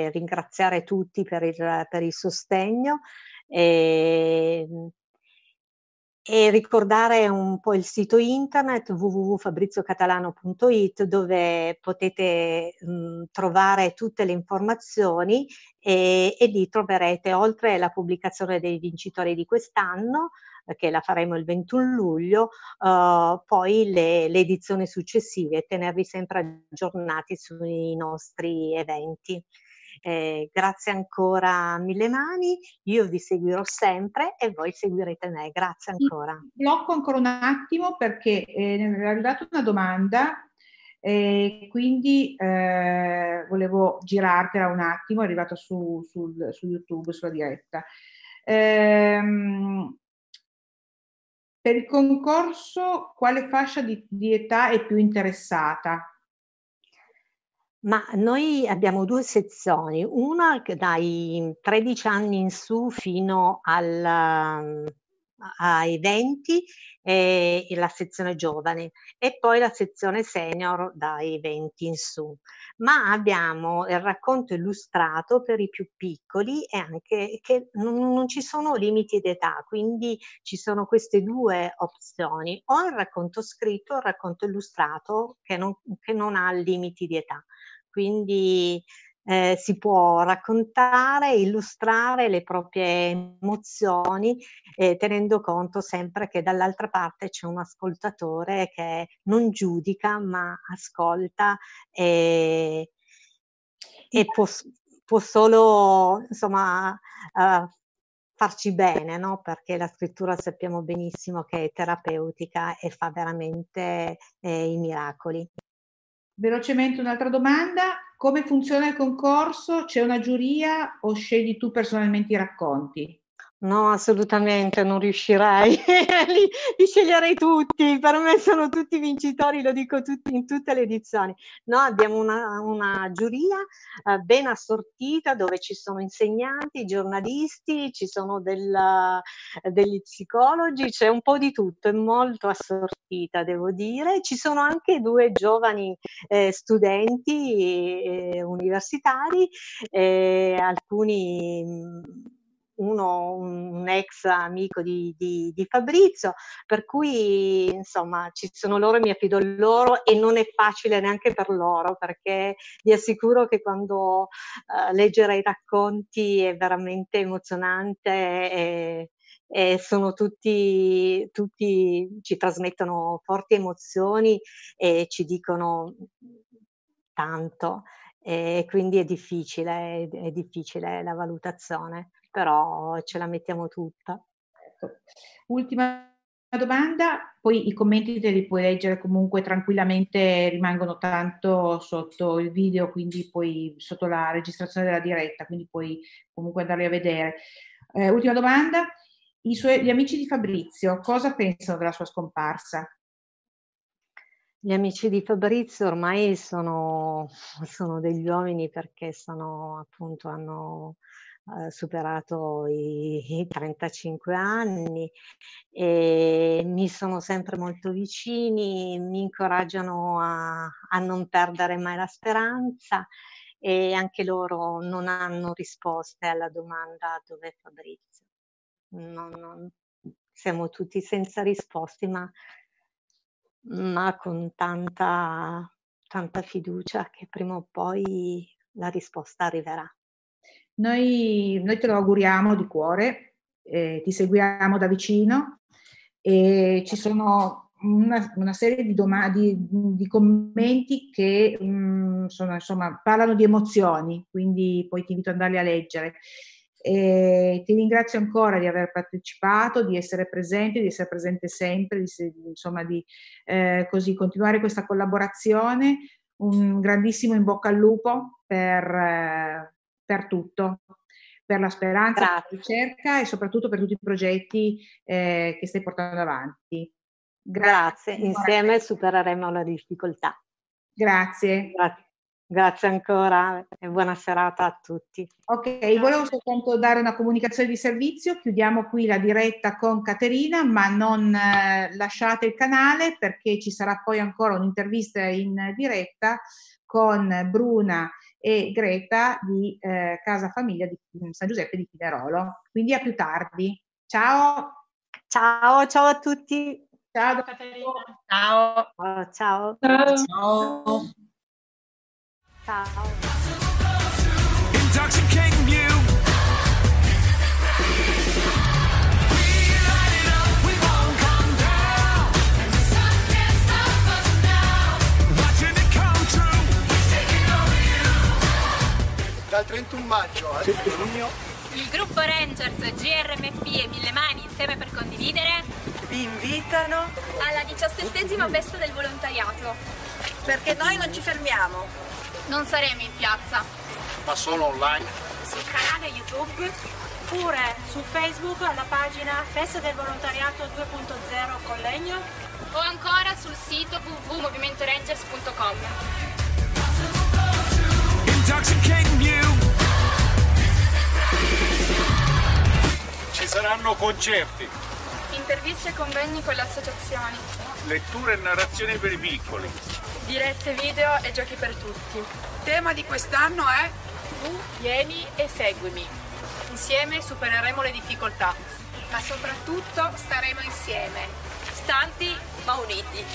e ringraziare tutti per il, per il sostegno. E, e ricordare un po' il sito internet www.fabriziocatalano.it dove potete mh, trovare tutte le informazioni e, e, lì troverete oltre alla pubblicazione dei vincitori di quest'anno che la faremo il 21 luglio, uh, poi le, le edizioni successive e tenervi sempre aggiornati sui nostri eventi. Eh, grazie ancora mille mani, io vi seguirò sempre e voi seguirete me. Grazie ancora. Blocco ancora un attimo perché eh, è arrivata una domanda e quindi eh, volevo girartela un attimo, è arrivata su, sul, su YouTube, sulla diretta. Ehm, per il concorso, quale fascia di, di età è più interessata? Ma noi abbiamo due sezioni, una dai 13 anni in su fino al, ai 20 e la sezione giovane e poi la sezione senior dai 20 in su. Ma abbiamo il racconto illustrato per i più piccoli e anche che non, non ci sono limiti d'età, quindi ci sono queste due opzioni, o il racconto scritto o il racconto illustrato che non, che non ha limiti di età quindi eh, si può raccontare, illustrare le proprie emozioni, eh, tenendo conto sempre che dall'altra parte c'è un ascoltatore che non giudica ma ascolta e, e può, può, solo insomma uh, farci bene, no? perché la scrittura sappiamo benissimo che è terapeutica e fa veramente eh, i miracoli. Velocemente un'altra domanda, come funziona il concorso? C'è una giuria o scegli tu personalmente i racconti? No, assolutamente, non riuscirei. li, li, sceglierei tutti, per me sono tutti vincitori, lo dico tutti, in tutte le edizioni. No, abbiamo una, una giuria eh, ben assortita dove ci sono insegnanti, giornalisti, ci sono del, degli psicologi, c'è un po' di tutto, è molto assortita, devo dire. Ci sono anche due giovani eh, studenti eh, universitari, alcuni uno, un ex amico di, di, di, Fabrizio, per cui insomma ci sono loro e mi affido a loro e non è facile neanche per loro perché vi assicuro che quando uh, leggere i racconti è veramente emozionante e, e sono tutti, tutti, ci trasmettono forti emozioni e ci dicono tanto e quindi è difficile, è difficile la valutazione però ce la mettiamo tutta. Ecco. Ultima domanda, poi i commenti te li puoi leggere comunque tranquillamente, rimangono tanto sotto il video, quindi poi sotto la registrazione della diretta, quindi puoi comunque andarli a vedere. Eh, ultima domanda, suoi, gli amici di Fabrizio cosa pensano della sua scomparsa? Gli amici di Fabrizio ormai sono, sono degli uomini perché sono appunto hanno eh, superato i, i 35 anni e mi sono sempre molto vicini, mi incoraggiano a, a non perdere mai la speranza e anche loro non hanno risposte alla domanda dove Fabrizio. Non, non, siamo tutti senza risposte, ma, ma con tanta, tanta fiducia che prima o poi la risposta arriverà. Noi, noi te lo auguriamo di cuore, eh, ti seguiamo da vicino e ci sono una, una serie di, doma- di, commenti che mh, mm, sono, insomma, parlano di emozioni, quindi poi ti invito ad andarli a leggere. E ti ringrazio ancora di aver partecipato, di essere presente, di essere presente sempre, di, insomma, di eh, così continuare questa collaborazione. Un grandissimo in bocca al lupo per, eh, per tutto, per la speranza, per la ricerca e soprattutto per tutti i progetti eh, che stai portando avanti. Grazie, Grazie. insieme supereremo la difficoltà. Grazie. Grazie. Grazie ancora e buona serata a tutti. Ok, volevo soltanto dare una comunicazione di servizio, chiudiamo qui la diretta con Caterina, ma non eh, lasciate il canale perché ci sarà poi ancora un'intervista in diretta con Bruna e Greta di eh, Casa Famiglia di San Giuseppe di Pinerolo. Quindi a più tardi. Ciao. Ciao, ciao a tutti. Ciao Caterina. Ciao. Oh, ciao. Ciao. Ciao. Ciao. Dal 31 maggio al 1 giugno. Il gruppo Rangers GRMP e Mille Mani insieme per condividere vi invitano. alla diciassettesima festa del volontariato. Perché noi non ci fermiamo non saremo in piazza. Ma solo online? Sul canale YouTube oppure su Facebook alla pagina Festa del Volontariato 2.0 Collegno o ancora sul sito www.movimentorangers.com intoxicating you. Ci saranno concerti, interviste e convegni con le associazioni, letture e narrazioni per i piccoli. Dirette video e giochi per tutti. tema di quest'anno è Tu vieni e seguimi. Insieme supereremo le difficoltà, ma soprattutto staremo insieme, stanti ma uniti.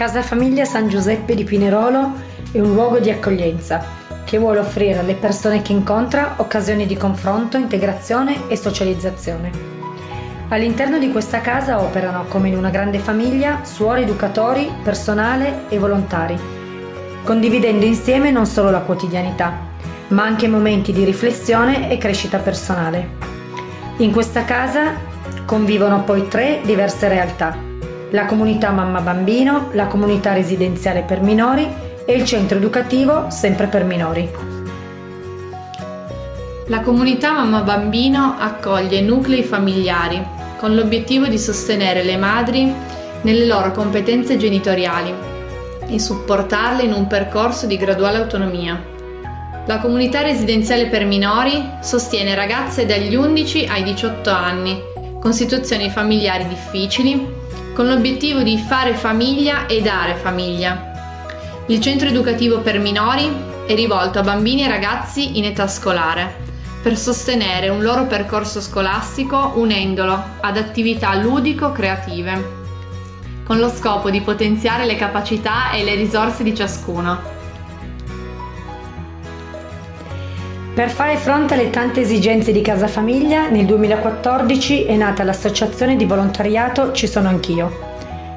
Casa Famiglia San Giuseppe di Pinerolo è un luogo di accoglienza che vuole offrire alle persone che incontra occasioni di confronto, integrazione e socializzazione. All'interno di questa casa operano, come in una grande famiglia, suore, educatori, personale e volontari, condividendo insieme non solo la quotidianità, ma anche momenti di riflessione e crescita personale. In questa casa convivono poi tre diverse realtà la comunità mamma bambino, la comunità residenziale per minori e il centro educativo sempre per minori. La comunità mamma bambino accoglie nuclei familiari con l'obiettivo di sostenere le madri nelle loro competenze genitoriali e supportarle in un percorso di graduale autonomia. La comunità residenziale per minori sostiene ragazze dagli 11 ai 18 anni con situazioni familiari difficili con l'obiettivo di fare famiglia e dare famiglia. Il centro educativo per minori è rivolto a bambini e ragazzi in età scolare per sostenere un loro percorso scolastico unendolo ad attività ludico-creative, con lo scopo di potenziare le capacità e le risorse di ciascuno. Per fare fronte alle tante esigenze di casa famiglia, nel 2014 è nata l'associazione di volontariato Ci sono anch'io.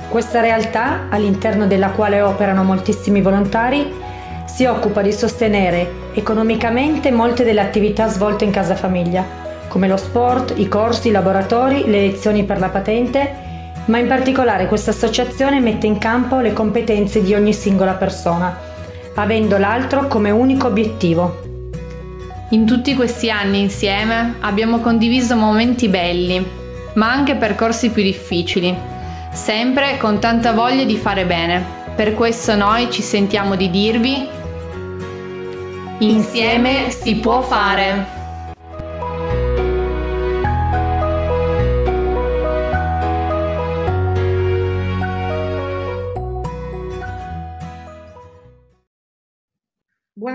Questa realtà, all'interno della quale operano moltissimi volontari, si occupa di sostenere economicamente molte delle attività svolte in casa famiglia, come lo sport, i corsi, i laboratori, le lezioni per la patente, ma in particolare questa associazione mette in campo le competenze di ogni singola persona, avendo l'altro come unico obiettivo. In tutti questi anni insieme abbiamo condiviso momenti belli, ma anche percorsi più difficili, sempre con tanta voglia di fare bene. Per questo noi ci sentiamo di dirvi Insieme si può fare.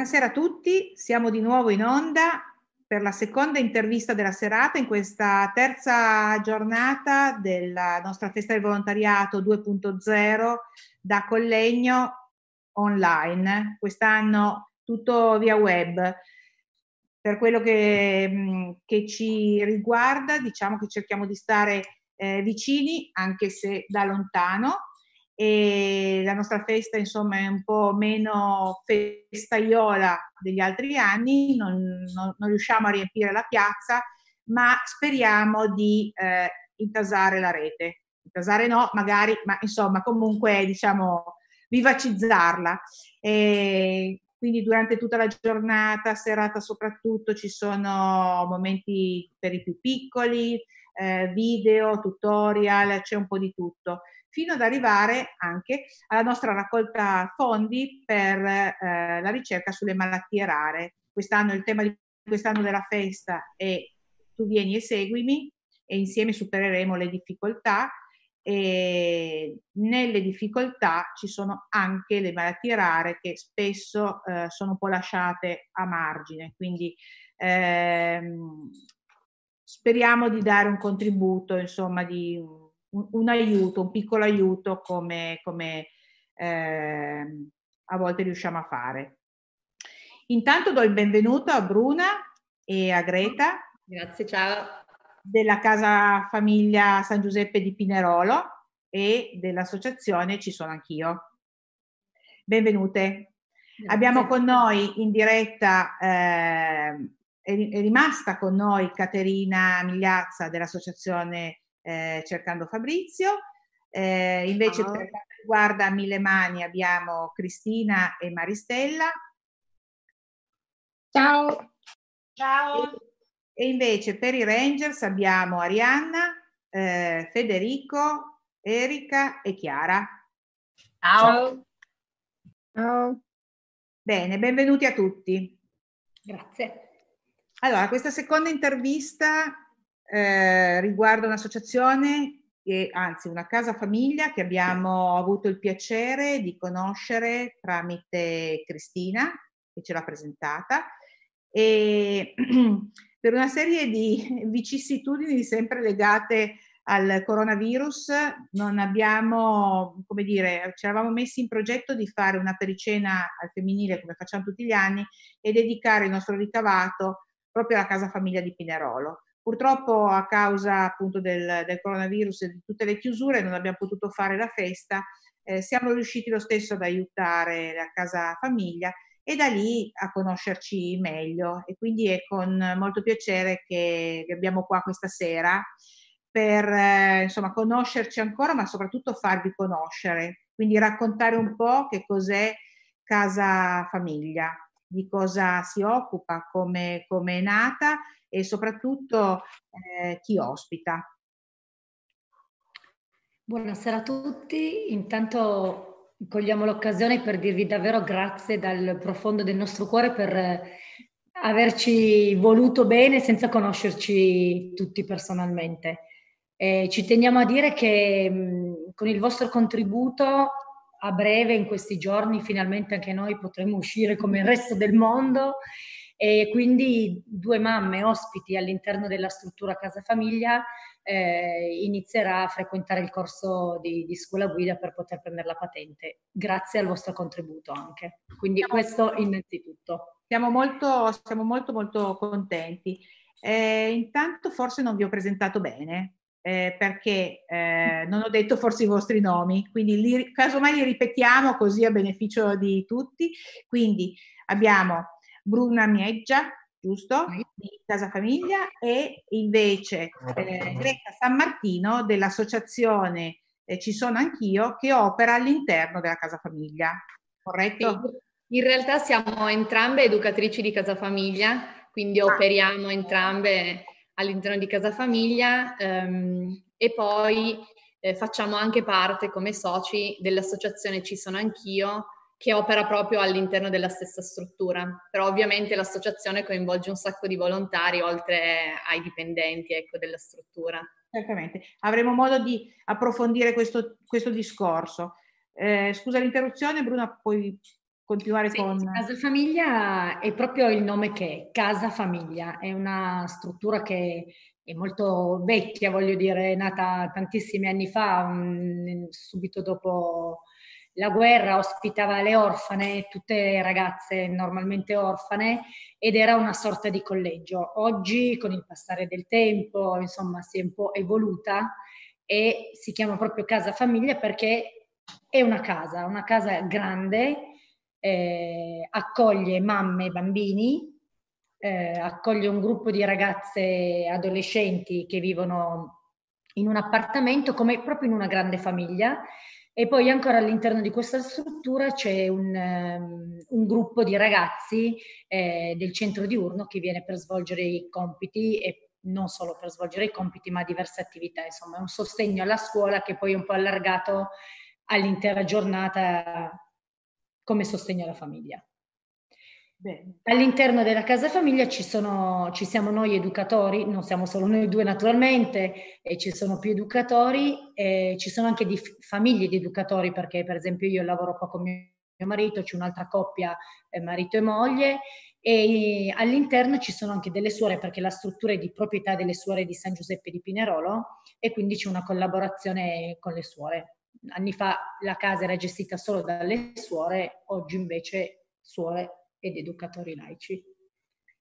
Buonasera a tutti, siamo di nuovo in onda per la seconda intervista della serata in questa terza giornata della nostra festa del volontariato 2.0 da Collegno online. Quest'anno tutto via web. Per quello che, che ci riguarda, diciamo che cerchiamo di stare eh, vicini, anche se da lontano, e la nostra festa insomma è un po' meno festaiola degli altri anni, non, non, non riusciamo a riempire la piazza, ma speriamo di eh, intasare la rete. Intasare no, magari, ma insomma comunque diciamo vivacizzarla. E quindi durante tutta la giornata, serata soprattutto, ci sono momenti per i più piccoli, eh, video, tutorial, c'è un po' di tutto, fino ad arrivare anche alla nostra raccolta fondi per eh, la ricerca sulle malattie rare. Quest'anno il tema di quest'anno della festa è tu vieni e seguimi e insieme supereremo le difficoltà e nelle difficoltà ci sono anche le malattie rare che spesso eh, sono un po' lasciate a margine, quindi ehm, speriamo di dare un contributo, insomma, di un, un aiuto, un piccolo aiuto come, come eh, a volte riusciamo a fare. Intanto do il benvenuto a Bruna e a Greta. Grazie, ciao della Casa Famiglia San Giuseppe di Pinerolo e dell'associazione Ci sono anch'io. Benvenute. Grazie. Abbiamo con noi in diretta, eh, è, rimasta con noi Caterina Migliazza dell'associazione eh, Cercando Fabrizio. Eh, invece Ciao. per quanto riguarda Mille Mani abbiamo Cristina e Maristella. Ciao. Ciao. E invece per i Rangers abbiamo Arianna, eh, Federico, Erika e Chiara. Ciao. Ciao. Bene, benvenuti a tutti. Grazie. Allora, questa seconda intervista eh, riguarda un'associazione, che, anzi una casa famiglia che abbiamo avuto il piacere di conoscere tramite Cristina, che ce l'ha presentata. E per una serie di vicissitudini sempre legate al coronavirus non abbiamo, come dire, ci eravamo messi in progetto di fare una pericena al femminile come facciamo tutti gli anni e dedicare il nostro ricavato proprio alla casa famiglia di Pinerolo. Purtroppo a causa appunto del, del coronavirus e di tutte le chiusure non abbiamo potuto fare la festa, eh, siamo riusciti lo stesso ad aiutare la casa famiglia e da lì a conoscerci meglio. E quindi è con molto piacere che vi abbiamo qua questa sera per eh, insomma conoscerci ancora, ma soprattutto farvi conoscere. Quindi raccontare un po' che cos'è Casa Famiglia, di cosa si occupa, come, come è nata e soprattutto eh, chi ospita. Buonasera a tutti, intanto cogliamo l'occasione per dirvi davvero grazie dal profondo del nostro cuore per averci voluto bene senza conoscerci tutti personalmente. Eh, ci teniamo a dire che mh, con il vostro contributo a breve, in questi giorni, finalmente anche noi potremo uscire come il resto del mondo e quindi due mamme ospiti all'interno della struttura Casa Famiglia eh, inizierà a frequentare il corso di, di, scuola guida per poter prendere la patente, grazie al vostro contributo anche. Quindi siamo, questo innanzitutto. Siamo molto, siamo molto, molto contenti. Eh, intanto forse non vi ho presentato bene. Eh, perché eh, non ho detto forse i vostri nomi, quindi li, casomai li ripetiamo così a beneficio di tutti. Quindi abbiamo Bruna Mieggia, giusto? Di Casa Famiglia e invece eh, Greta San Martino dell'associazione eh, Ci sono anch'io che opera all'interno della Casa Famiglia, corretto? In realtà siamo entrambe educatrici di Casa Famiglia, quindi operiamo entrambe all'interno di Casa Famiglia ehm, e poi eh, facciamo anche parte come soci dell'associazione Ci sono anch'io che opera proprio all'interno della stessa struttura, però ovviamente l'associazione coinvolge un sacco di volontari oltre ai dipendenti ecco, della struttura. Certamente, avremo modo di approfondire questo, questo discorso. Eh, scusa l'interruzione, Bruna, puoi continuare sì, con... Casa Famiglia è proprio il nome che è, Casa Famiglia, è una struttura che è molto vecchia, voglio dire, è nata tantissimi anni fa, um, subito dopo la guerra ospitava le orfane, tutte ragazze normalmente orfane, ed era una sorta di collegio. Oggi, con il passare del tempo, insomma, si è un po' evoluta e si chiama proprio casa famiglia perché è una casa, una casa grande, eh, accoglie mamme e bambini, eh, accoglie un gruppo di ragazze adolescenti che vivono in un appartamento come proprio in una grande famiglia. E poi ancora all'interno di questa struttura c'è un, um, un gruppo di ragazzi eh, del centro diurno che viene per svolgere i compiti e non solo per svolgere i compiti ma diverse attività, insomma un sostegno alla scuola che poi è un po' allargato all'intera giornata come sostegno alla famiglia. Bene. All'interno della casa famiglia ci, sono, ci siamo noi educatori, non siamo solo noi due naturalmente, e ci sono più educatori, ci sono anche di famiglie di educatori perché per esempio io lavoro qua con mio marito, c'è un'altra coppia eh, marito e moglie e all'interno ci sono anche delle suore perché la struttura è di proprietà delle suore di San Giuseppe di Pinerolo e quindi c'è una collaborazione con le suore. Anni fa la casa era gestita solo dalle suore, oggi invece suore ed educatori laici.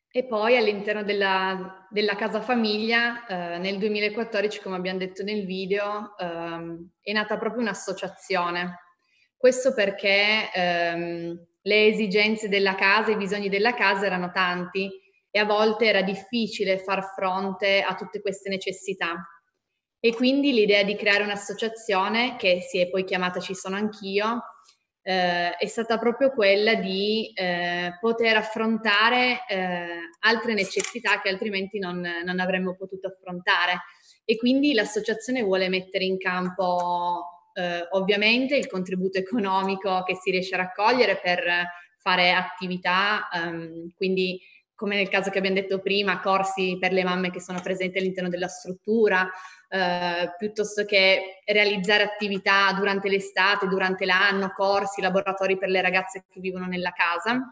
E poi all'interno della, della casa famiglia eh, nel 2014, come abbiamo detto nel video, ehm, è nata proprio un'associazione. Questo perché ehm, le esigenze della casa, i bisogni della casa erano tanti e a volte era difficile far fronte a tutte queste necessità. E quindi l'idea di creare un'associazione, che si è poi chiamata Ci sono anch'io, eh, è stata proprio quella di eh, poter affrontare eh, altre necessità che altrimenti non, non, avremmo potuto affrontare. E quindi l'associazione vuole mettere in campo eh, ovviamente il contributo economico che si riesce a raccogliere per fare attività, um, quindi come nel caso che abbiamo detto prima, corsi per le mamme che sono presenti all'interno della struttura, eh, piuttosto che realizzare attività durante l'estate, durante l'anno, corsi, laboratori per le ragazze che vivono nella casa.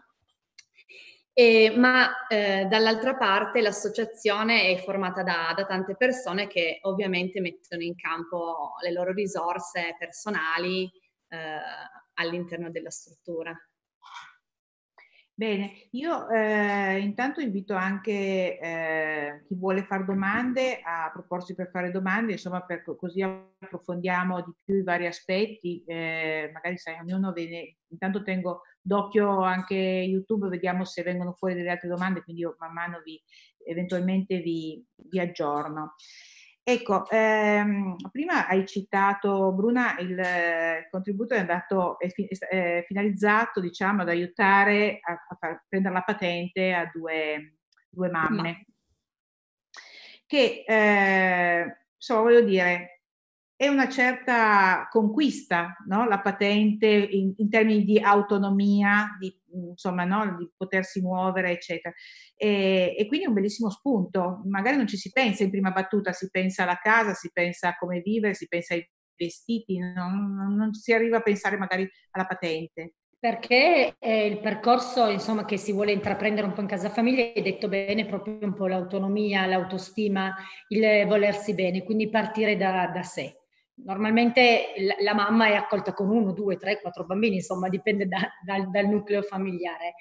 E, ma eh, dall'altra parte l'associazione è formata da, da, tante persone che ovviamente mettono in campo le loro risorse personali eh, all'interno della struttura. Bene, io eh, intanto invito anche eh, chi vuole fare domande a proporsi per fare domande, insomma, per, così approfondiamo di più i vari aspetti. Eh, magari sai, ognuno viene, intanto tengo d'occhio anche YouTube, vediamo se vengono fuori delle altre domande, quindi io man mano vi, eventualmente vi, vi aggiorno. Ecco, ehm, prima hai citato, Bruna, il, il contributo è andato, è, fi, è finalizzato, diciamo, ad aiutare a, a far prendere la patente a due, due mamme. Che, eh, insomma, voglio dire, è una certa conquista, no? la patente in, in, termini di autonomia, di, insomma, no? di potersi muovere, eccetera. E, e, quindi è un bellissimo spunto. Magari non ci si pensa in prima battuta, si pensa alla casa, si pensa a come vivere, si pensa ai vestiti, non, non, si arriva a pensare magari alla patente. Perché eh, il percorso insomma, che si vuole intraprendere un po' in casa famiglia è detto bene proprio un po' l'autonomia, l'autostima, il volersi bene, quindi partire da, da sé. Normalmente la mamma è accolta con uno, due, tre, quattro bambini, insomma dipende da, dal, dal nucleo familiare.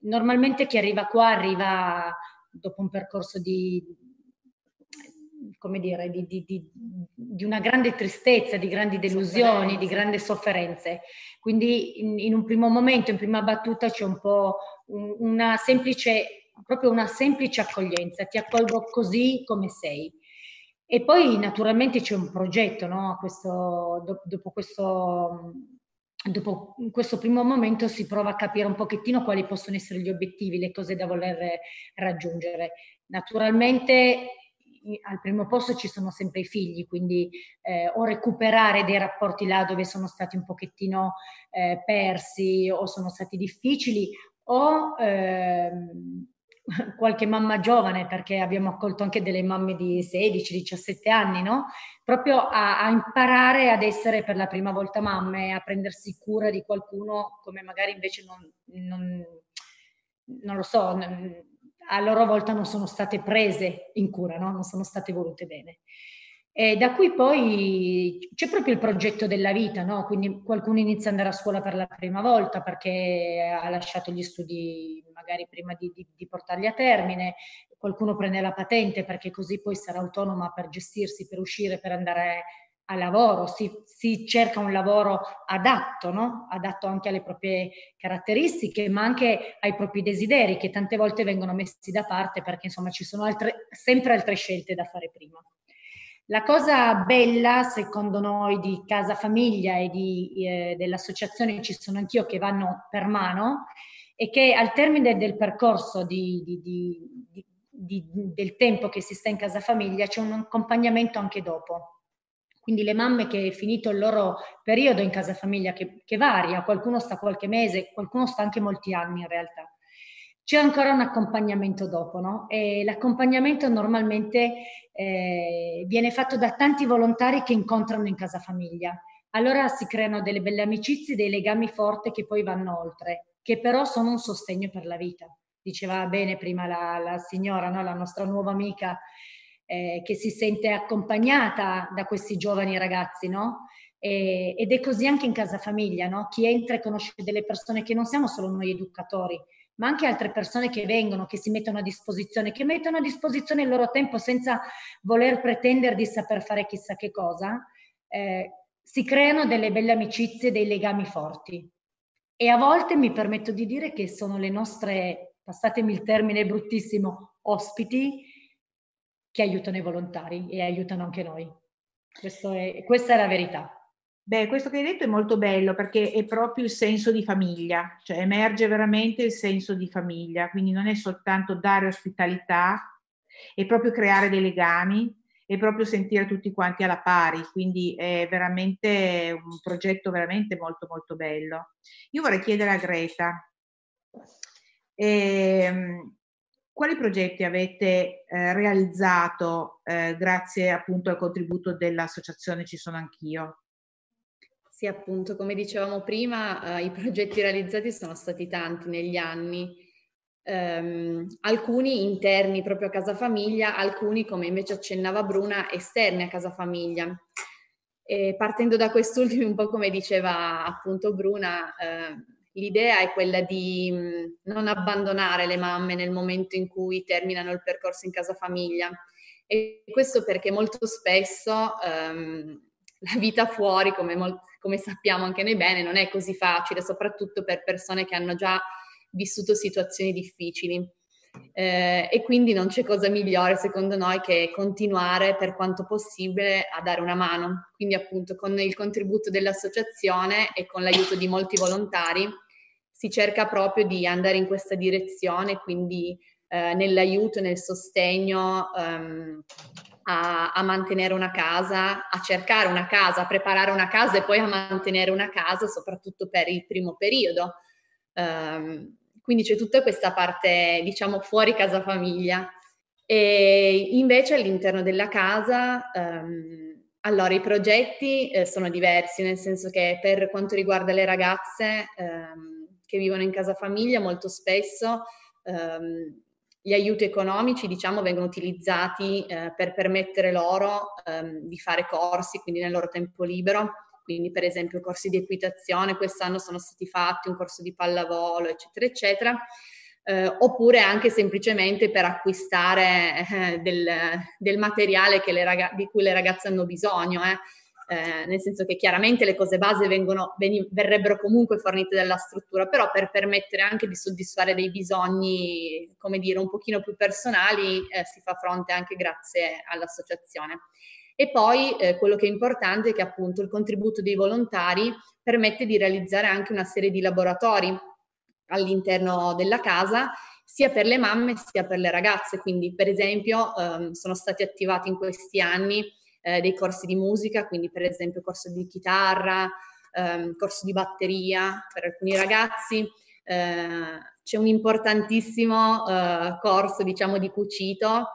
Normalmente chi arriva qua arriva dopo un percorso di come dire, di, di, di, di, una grande tristezza, di grandi delusioni, di grandi sofferenze. Quindi in, in, un primo momento, in prima battuta, c'è un po' un, una semplice, proprio una semplice accoglienza, ti accolgo così come sei. E poi naturalmente c'è un progetto, no? questo, dopo questo dopo questo primo momento si prova a capire un pochettino quali possono essere gli obiettivi, le cose da voler raggiungere. Naturalmente al primo posto ci sono sempre i figli, quindi eh, o recuperare dei rapporti là dove sono stati un pochettino eh, persi o sono stati difficili o ehm, qualche mamma giovane, perché abbiamo accolto anche delle mamme di 16-17 anni, no? Proprio a, a, imparare ad essere per la prima volta mamme, a prendersi cura di qualcuno come magari invece non, non, non lo so, a loro volta non sono state prese in cura, no? non sono state volute bene. E da qui poi c'è proprio il progetto della vita, no? quindi qualcuno inizia ad andare a scuola per la prima volta perché ha lasciato gli studi magari prima di, di, di portarli a termine, qualcuno prende la patente perché così poi sarà autonoma per gestirsi, per uscire, per andare al lavoro, si, si, cerca un lavoro adatto, no? adatto anche alle proprie caratteristiche, ma anche ai propri desideri che tante volte vengono messi da parte perché insomma ci sono altre, sempre altre scelte da fare prima. La cosa bella, secondo noi, di Casa Famiglia e di, eh, dell'associazione Ci sono anch'io che vanno per mano, è che al termine del percorso di, di, del tempo che si sta in Casa Famiglia c'è un accompagnamento anche dopo quindi le mamme che è finito il loro periodo in casa famiglia, che, che varia, qualcuno sta qualche mese, qualcuno sta anche molti anni in realtà. C'è ancora un accompagnamento dopo, no? E l'accompagnamento normalmente eh, viene fatto da tanti volontari che incontrano in casa famiglia. Allora si creano delle belle amicizie, dei legami forti che poi vanno oltre, che però sono un sostegno per la vita. Diceva bene prima la, la signora, no? la nostra nuova amica, eh, che si sente accompagnata da questi giovani ragazzi, no? E, ed è così anche in casa famiglia, no? Chi entra e conosce delle persone che non siamo solo noi educatori, ma anche altre persone che vengono, che si mettono a disposizione, che mettono a disposizione il loro tempo senza voler pretendere di saper fare chissà che cosa, eh, si creano delle belle amicizie, dei legami forti. E a volte mi permetto di dire che sono le nostre, passatemi il termine bruttissimo, ospiti, che aiutano i volontari e aiutano anche noi. È, questa è la verità. Beh, questo che hai detto è molto bello perché è proprio il senso di famiglia, cioè emerge veramente il senso di famiglia, quindi non è soltanto dare ospitalità, è proprio creare dei legami, è proprio sentire tutti quanti alla pari, quindi è veramente un progetto veramente molto molto bello. Io vorrei chiedere a Greta, ehm, quali progetti avete eh, realizzato eh, grazie appunto al contributo dell'associazione Ci sono anch'io? Sì, appunto, come dicevamo prima, eh, i progetti realizzati sono stati tanti negli anni, um, alcuni interni proprio a casa famiglia, alcuni, come invece accennava Bruna, esterni a casa famiglia. E partendo da quest'ultimo, un po' come diceva appunto Bruna, eh, l'idea è quella di mh, non abbandonare le mamme nel momento in cui terminano il percorso in casa famiglia. E questo perché molto spesso um, la vita fuori, come, mol- come sappiamo anche noi bene, non è così facile, soprattutto per persone che hanno già vissuto situazioni difficili. Eh, e quindi non c'è cosa migliore secondo noi che continuare per quanto possibile a dare una mano. Quindi appunto con il contributo dell'associazione e con l'aiuto di molti volontari si cerca proprio di andare in questa direzione, quindi eh, nell'aiuto, nel sostegno um, a, a, mantenere una casa, a cercare una casa, a preparare una casa e poi a mantenere una casa, soprattutto per il primo periodo. Um, quindi c'è tutta questa parte, diciamo, fuori casa famiglia. E invece all'interno della casa, um, allora i progetti eh, sono diversi, nel senso che per quanto riguarda le ragazze, um, che vivono in casa famiglia molto spesso gli aiuti economici diciamo vengono utilizzati eh, per permettere loro ehm, di fare corsi, quindi nel loro tempo libero, quindi per esempio corsi di equitazione, quest'anno sono stati fatti un corso di pallavolo, eccetera, eccetera. eh, oppure anche semplicemente per acquistare eh, del, del, materiale ragazze, di cui le ragazze hanno bisogno. Eh. Nel senso che chiaramente le cose base vengono, ven- verrebbero comunque fornite dalla struttura, però per permettere anche di soddisfare dei bisogni, come dire, un pochino più personali, eh, si fa fronte anche grazie all'associazione. E poi eh, quello che è importante è che appunto il contributo dei volontari permette di realizzare anche una serie di laboratori all'interno della casa sia per le mamme sia per le ragazze. Quindi, per esempio, ehm, sono stati attivati in questi anni eh, dei corsi di musica, quindi per esempio corso di chitarra, ehm, corso di batteria per alcuni ragazzi. Eh, c'è un importantissimo eh, corso, diciamo, di cucito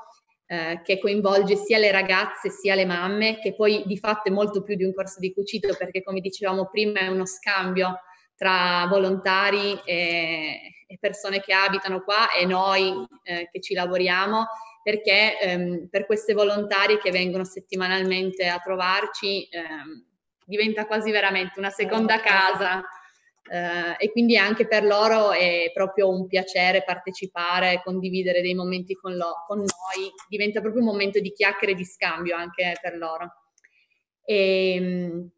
eh, che coinvolge sia le ragazze sia le mamme, che poi di fatto è molto più di un corso di cucito perché, come dicevamo prima, è uno scambio tra volontari e, persone che abitano qua e noi eh, che ci lavoriamo perché ehm, per queste volontarie che vengono settimanalmente a trovarci ehm, diventa quasi veramente una seconda casa. Eh, e quindi anche per loro è proprio un piacere partecipare, condividere dei momenti con, lo, con noi, diventa proprio un momento di chiacchiere e di scambio anche per loro. E, ehm,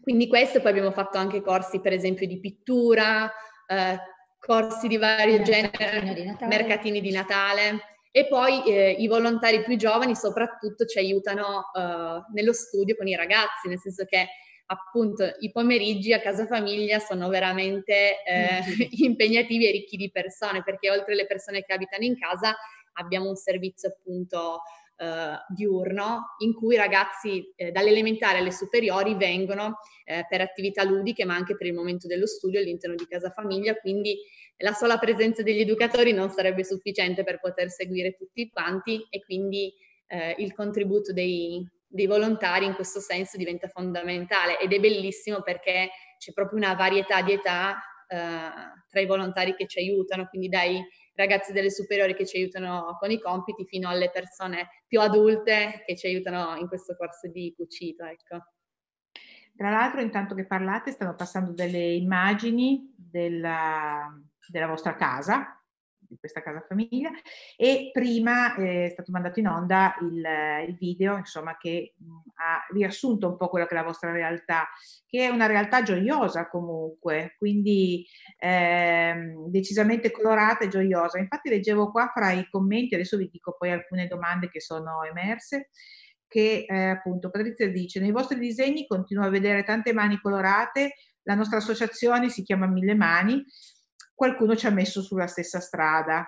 quindi questo, poi abbiamo fatto anche corsi per esempio di pittura, eh, corsi di vario genere, di mercatini di Natale e poi eh, i volontari più giovani soprattutto ci aiutano eh, nello studio con i ragazzi, nel senso che appunto i pomeriggi a casa famiglia sono veramente eh, impegnativi e ricchi di persone, perché oltre alle persone che abitano in casa abbiamo un servizio appunto eh, diurno in cui ragazzi eh, dalle elementari alle superiori vengono eh, per attività ludiche ma anche per il momento dello studio all'interno di casa famiglia, quindi la sola presenza degli educatori non sarebbe sufficiente per poter seguire tutti quanti e quindi eh, il contributo dei, dei volontari in questo senso diventa fondamentale ed è bellissimo perché c'è proprio una varietà di età eh, tra i volontari che ci aiutano, quindi dai ragazzi delle superiori che ci aiutano con i compiti fino alle persone più adulte che ci aiutano in questo corso di cucito. Ecco. Tra l'altro, intanto che parlate, stanno passando delle immagini della, della vostra casa, di questa casa famiglia, e prima eh, è stato mandato in onda il, il video, insomma, che mh, ha riassunto un po' quella che è la vostra realtà, che è una realtà gioiosa comunque, quindi ehm, decisamente colorata e gioiosa. Infatti leggevo qua fra i commenti, adesso vi dico poi alcune domande che sono emerse, che eh, appunto Patrizia dice, nei vostri disegni continuo a vedere tante mani colorate, la nostra associazione si chiama Mille Mani, qualcuno ci ha messo sulla stessa strada.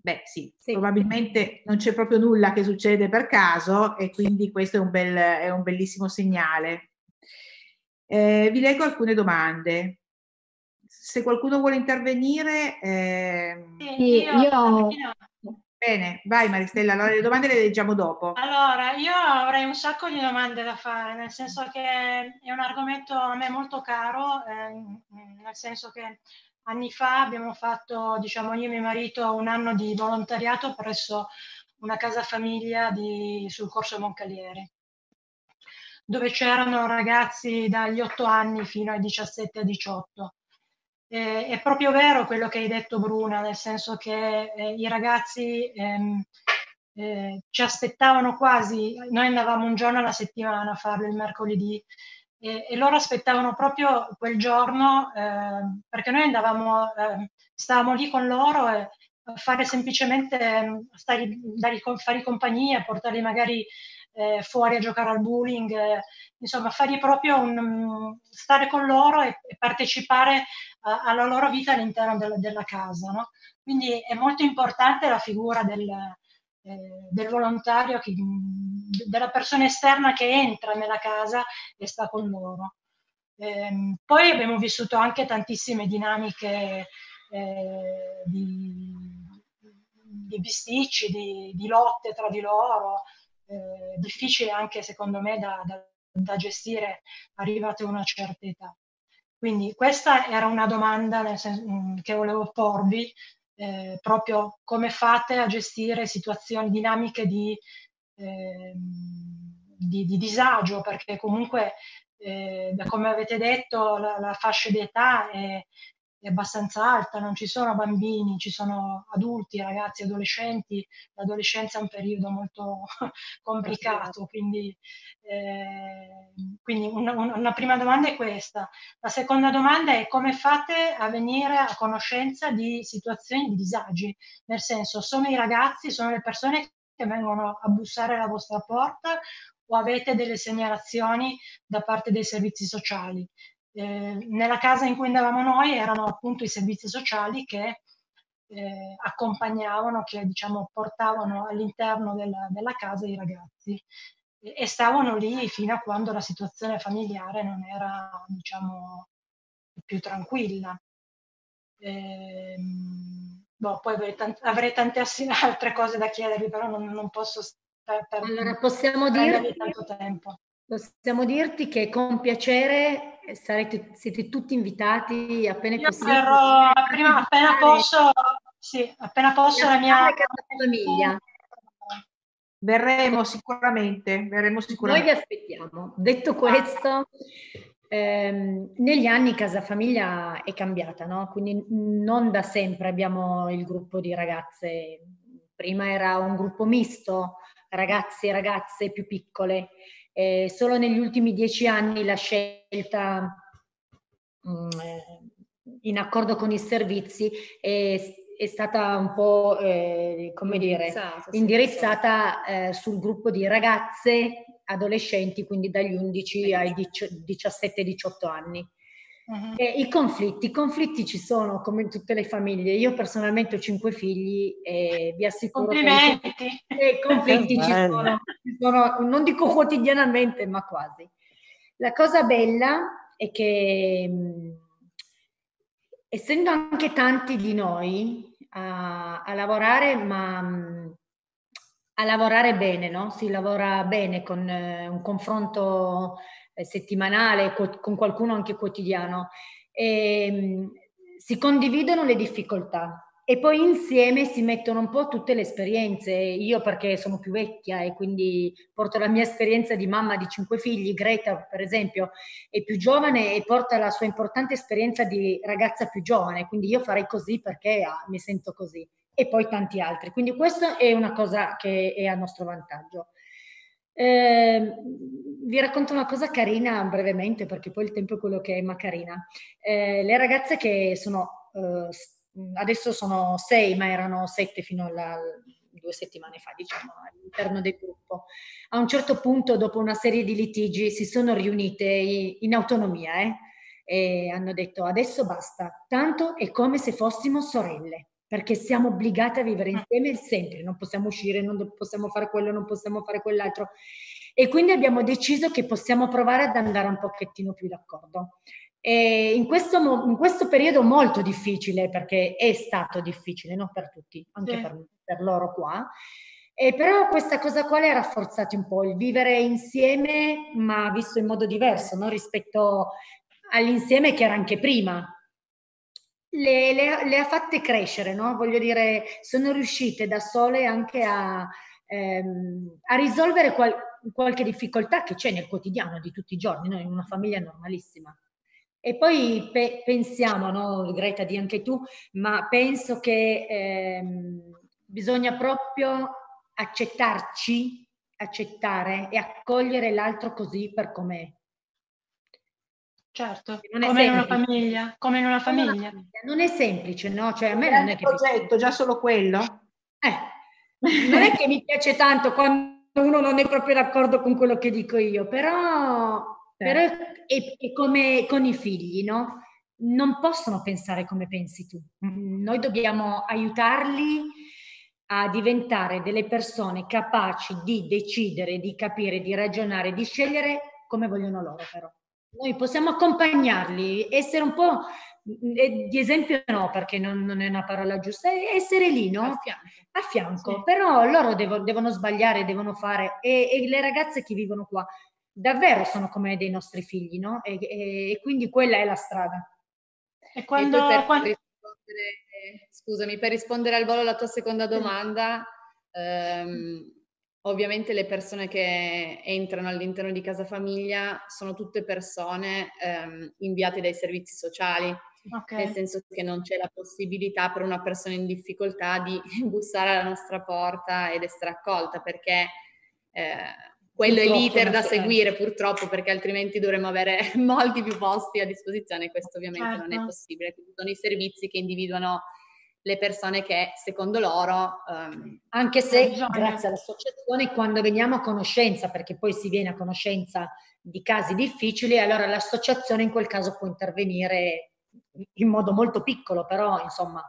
Beh sì, sì, probabilmente non c'è proprio nulla che succede per caso e quindi questo è un, bel, è un bellissimo segnale. Eh, vi leggo alcune domande. Se qualcuno vuole intervenire... Eh... Sì, io, io... Bene, vai Maristella, allora le domande le leggiamo dopo. Allora, io avrei un sacco di domande da fare, nel senso che è un argomento a me molto caro, eh, nel senso che anni fa abbiamo fatto, diciamo, io e mio marito un anno di volontariato presso una casa famiglia di, sul corso Moncalieri, dove c'erano ragazzi dagli 8 anni fino ai 17 e 18. Eh, è proprio vero quello che hai detto Bruna, nel senso che eh, i ragazzi ehm, eh, ci aspettavano quasi, noi andavamo un giorno alla settimana a farlo il mercoledì e, e loro aspettavano proprio quel giorno eh, perché noi andavamo, eh, stavamo lì con loro e fare semplicemente ehm, stare, dargli, fare compagnia, portarli magari eh, fuori a giocare al bowling, eh, insomma fargli proprio un, stare con loro e, e partecipare a, alla loro vita all'interno della, della casa. No? Quindi è molto importante la figura del, eh, del volontario, che, della persona esterna che entra nella casa e sta con loro. Eh, poi abbiamo vissuto anche tantissime dinamiche eh, di, di, bisticci, di, di, lotte tra di loro, eh, difficile anche secondo me da, da, da gestire arrivate a una certa età. Quindi questa era una domanda senso, che volevo porvi eh, proprio come fate a gestire situazioni dinamiche di, eh, di, di disagio, perché comunque, eh, come avete detto, la, la fascia di età è, è abbastanza alta, non ci sono bambini, ci sono adulti, ragazzi, adolescenti, l'adolescenza è un periodo molto complicato, quindi, eh, quindi una, una, prima domanda è questa. La seconda domanda è come fate a venire a conoscenza di situazioni di disagi, nel senso sono i ragazzi, sono le persone che vengono a bussare alla vostra porta o avete delle segnalazioni da parte dei servizi sociali? Eh, nella casa in cui andavamo noi erano appunto i servizi sociali che eh, accompagnavano, che diciamo portavano all'interno della, della casa i ragazzi e, e, stavano lì fino a quando la situazione familiare non era diciamo più tranquilla. Eh, boh, poi avrei, tant- avrei, tante altre cose da chiedervi, però non, non posso per, per allora, possiamo dirti, tanto tempo. Possiamo dirti che con piacere sarete, siete tutti invitati appena Io possibile. Verrò, prima, appena posso, sì, appena posso la mia famiglia. Verremo sicuramente, verremo sicuramente. Noi vi aspettiamo. Detto questo, ehm, negli anni Casa Famiglia è cambiata, no? Quindi non da sempre abbiamo il gruppo di ragazze. Prima era un gruppo misto, ragazzi e ragazze più piccole eh, solo negli ultimi dieci anni la scelta mh, mm, eh, in accordo con i servizi è, è stata un po' eh, come dire, indirizzata eh, sul gruppo di ragazze adolescenti, quindi dagli 11 ai 17-18 anni. Uh-huh. I conflitti, i conflitti ci sono come in tutte le famiglie. Io personalmente ho cinque figli e vi assicuro Complimenti. che i conflitti ci sono, sono, non dico quotidianamente, ma quasi. La cosa bella è che essendo anche tanti di noi a, a lavorare, ma a lavorare bene, no? Si lavora bene con eh, un confronto eh, settimanale, con qualcuno anche quotidiano. E, ehm, si condividono le difficoltà e poi insieme si mettono un po' tutte le esperienze. Io perché sono più vecchia e quindi porto la mia esperienza di mamma di cinque figli, Greta per esempio è più giovane e porta la sua importante esperienza di ragazza più giovane, quindi io farei così perché ah, mi sento così e poi tanti altri. Quindi questa è una cosa che è a nostro vantaggio. Eh, vi racconto una cosa carina brevemente perché poi il tempo è quello che è, ma carina. Eh, le ragazze che sono, eh, adesso sono sei, ma erano sette fino a due settimane fa, diciamo, all'interno del gruppo. A un certo punto, dopo una serie di litigi, si sono riunite in autonomia eh, e hanno detto adesso basta, tanto è come se fossimo sorelle perché siamo obbligate a vivere ah. insieme sempre, non possiamo uscire, non possiamo fare quello, non possiamo fare quell'altro. E quindi abbiamo deciso che possiamo provare ad andare un pochettino più d'accordo. In questo, in questo periodo molto difficile, perché è stato difficile, non per tutti, anche sì. per, per loro qua, e però questa cosa qua le ha rafforzati un po', il vivere insieme, ma visto in modo diverso no? rispetto all'insieme che era anche prima, le, le, le, ha fatte crescere, no? Voglio dire, sono riuscite da sole anche a, ehm, a risolvere qual, qualche difficoltà che c'è nel quotidiano di tutti i giorni, no? in una famiglia normalissima. E poi pe- pensiamo, no? Greta, di anche tu, ma penso che ehm, bisogna proprio accettarci, accettare e accogliere l'altro così per com'è Certo, come in una famiglia, come in una famiglia. Non è semplice, no? Cioè a me non è che... progetto, già solo quello? Eh, non è che mi piace tanto quando uno non è proprio d'accordo con quello che dico io, però, però è, è, come con i figli, no? Non possono pensare come pensi tu. Noi dobbiamo aiutarli a diventare delle persone capaci di decidere, di capire, di ragionare, di scegliere come vogliono loro però. Noi possiamo accompagnarli, essere un po' di esempio no, perché non, non, è una parola giusta, essere lì, no? A fianco. A fianco. Sì. Però loro devo, devono sbagliare, devono fare, e, e, le ragazze che vivono qua davvero sono come dei nostri figli, no? E, e, e quindi quella è la strada. E quando... Per quando... Scusami, per rispondere al volo alla tua seconda domanda, ehm, Ovviamente le persone che entrano all'interno di Casa Famiglia sono tutte persone ehm, inviate dai servizi sociali, Okay. nel senso che non c'è la possibilità per una persona in difficoltà di bussare alla nostra porta ed essere accolta, perché eh, quello Purtroppo è l'iter da seguire purtroppo, perché altrimenti dovremmo avere molti più posti a disposizione e questo ovviamente non è Certo. possibile. Quindi sono i servizi che individuano le persone che secondo loro ehm, Anche se grazie all'associazione quando veniamo a conoscenza, perché poi si viene a conoscenza di casi difficili, allora l'associazione in quel caso può intervenire in modo molto piccolo, però insomma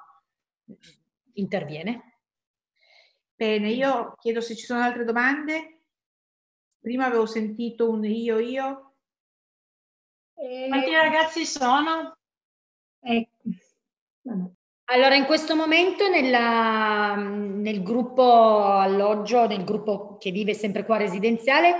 interviene. Bene, io chiedo se ci sono altre domande. Prima avevo sentito un io io. Quanti ragazzi sono? Eh, Allora, in questo momento nella- nel gruppo alloggio, nel gruppo che vive sempre qua residenziale,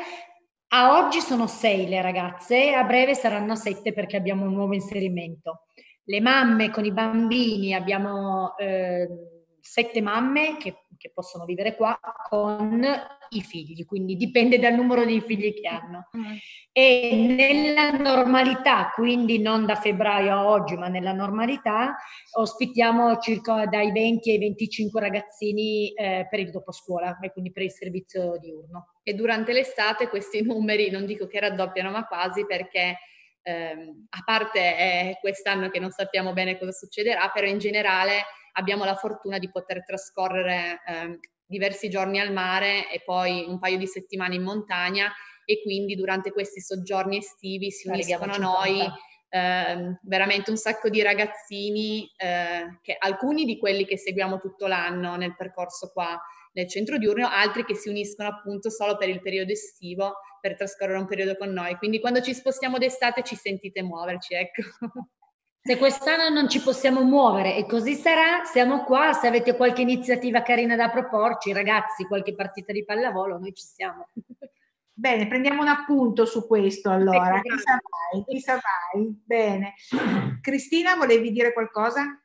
a oggi sono sei le ragazze, a breve saranno sette perché abbiamo un nuovo inserimento. Le mamme con i bambini, abbiamo eh, sette mamme che, che possono vivere qua con i figli, quindi dipende dal numero di figli che hanno. E nella normalità, quindi non da febbraio a oggi, ma nella normalità, ospitiamo circa dai 20 ai 25 ragazzini eh, per il doposcuola e quindi per il servizio diurno. E durante l'estate questi numeri non dico che raddoppiano, ma quasi perché ehm, a parte eh, quest'anno che non sappiamo bene cosa succederà, però in generale abbiamo la fortuna di poter trascorrere ehm, diversi giorni al mare e poi un paio di settimane in montagna e quindi durante questi soggiorni estivi si uniscono a noi 50. ehm, veramente un sacco di ragazzini, eh, che, alcuni di quelli che seguiamo tutto l'anno nel percorso qua nel centro diurno, altri che si uniscono appunto solo per il periodo estivo per trascorrere un periodo con noi. Quindi quando ci spostiamo d'estate ci sentite muoverci, ecco. Se quest'anno non ci possiamo muovere e così sarà, siamo qua, se avete qualche iniziativa carina da proporci, ragazzi, qualche partita di pallavolo, noi ci siamo. Bene, prendiamo un appunto su questo allora. Chissà mai, chissà mai. Bene. Cristina, volevi dire qualcosa?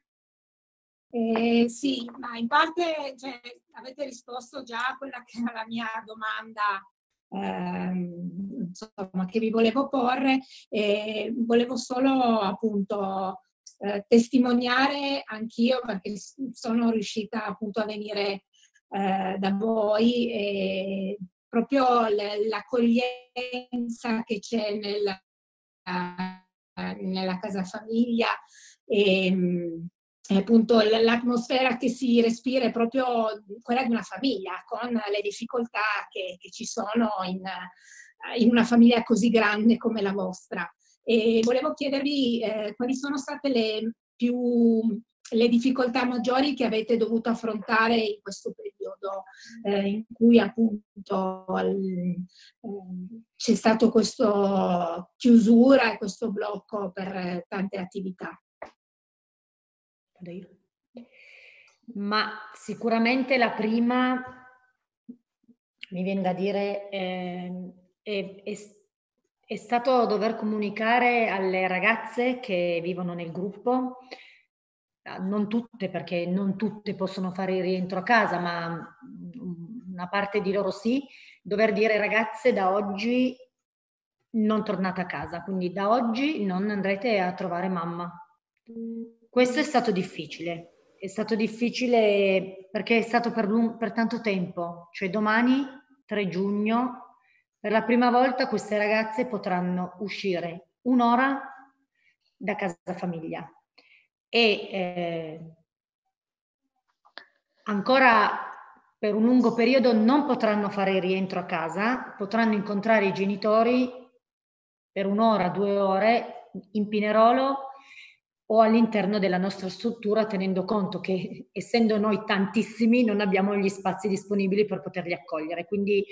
Eh, sì, ma in parte cioè, avete risposto già a quella che era la mia domanda ehm, insomma, che vi volevo porre. E volevo solo appunto eh, testimoniare anch'io perché sono riuscita appunto a venire eh, da voi e proprio l'accoglienza che c'è nella, nella casa famiglia e, mm, e appunto l- l'atmosfera che si respira è proprio quella di una famiglia con le difficoltà che, che ci sono in, in una famiglia così grande come la vostra. E volevo chiedervi eh, quali sono state le più le difficoltà maggiori che avete dovuto affrontare in questo periodo eh, in cui appunto al- ehm, c'è stato questo chiusura e questo blocco per eh, tante attività. Vado io. Ma sicuramente la prima, mi viene da dire, ehm, è, è- è stato dover comunicare alle ragazze che vivono nel gruppo, eh, non tutte perché non tutte possono fare il rientro a casa, ma mm, una parte di loro sì, dover dire ragazze da oggi non tornate a casa, quindi da oggi non andrete a trovare mamma. Questo è stato difficile, è stato difficile perché è stato per, lung- per tanto tempo, cioè domani 3 giugno per la prima volta queste ragazze potranno uscire un'ora da casa famiglia. E eh, ancora per un lungo periodo non potranno fare il rientro a casa, potranno incontrare i genitori per un'ora, due ore in Pinerolo o all'interno della nostra struttura, tenendo conto che essendo noi tantissimi non abbiamo gli spazi disponibili per poterli accogliere. Quindi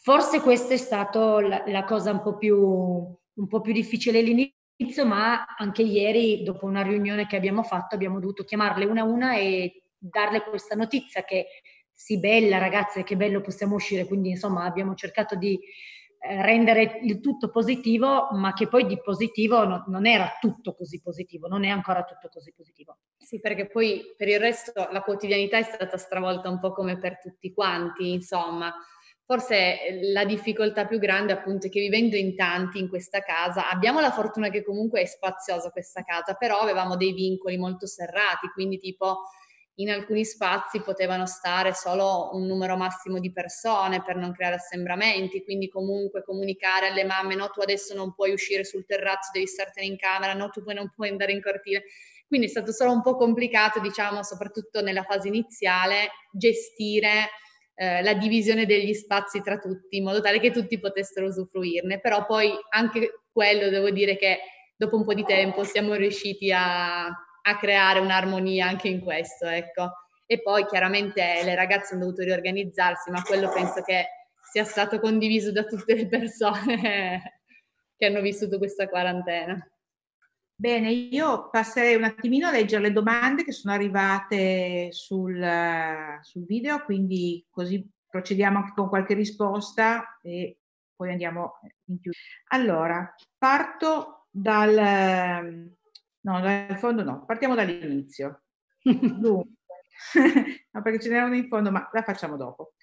forse questa è stata la, la cosa un po, più, un po' più difficile all'inizio, ma anche ieri, dopo una riunione che abbiamo fatto, abbiamo dovuto chiamarle una a una e darle questa notizia che sì, bella ragazze, che bello possiamo uscire. Quindi insomma abbiamo cercato di rendere il tutto positivo, ma che poi di positivo no- non era tutto così positivo, non è ancora tutto così positivo. Sì, perché poi per il resto la quotidianità è stata stravolta un po' come per tutti quanti, insomma. Forse eh, la difficoltà più grande appunto è che vivendo in tanti in questa casa, abbiamo la fortuna che comunque è spaziosa questa casa, però avevamo dei vincoli molto serrati, quindi tipo in alcuni spazi potevano stare solo un numero massimo di persone per non creare assembramenti, quindi comunque comunicare alle mamme no tu adesso non puoi uscire sul terrazzo, devi startene in camera, no tu poi non puoi andare in cortile. Quindi è stato solo un po' complicato, diciamo, soprattutto nella fase iniziale, gestire eh, la divisione degli spazi tra tutti, in modo tale che tutti potessero usufruirne. Però poi anche quello devo dire che dopo un po' di tempo siamo riusciti a, a creare un'armonia anche in questo, ecco. E poi chiaramente le ragazze hanno dovuto riorganizzarsi, ma quello penso che sia stato condiviso da tutte le persone che hanno vissuto questa quarantena. Bene, io passerei un attimino a leggere le domande che sono arrivate sul, sul video, quindi così procediamo anche con qualche risposta e poi andiamo in più. Allora, parto dal, no, dal fondo no, partiamo dall'inizio. Dunque, no, perché ce n'erano in fondo, ma la facciamo dopo.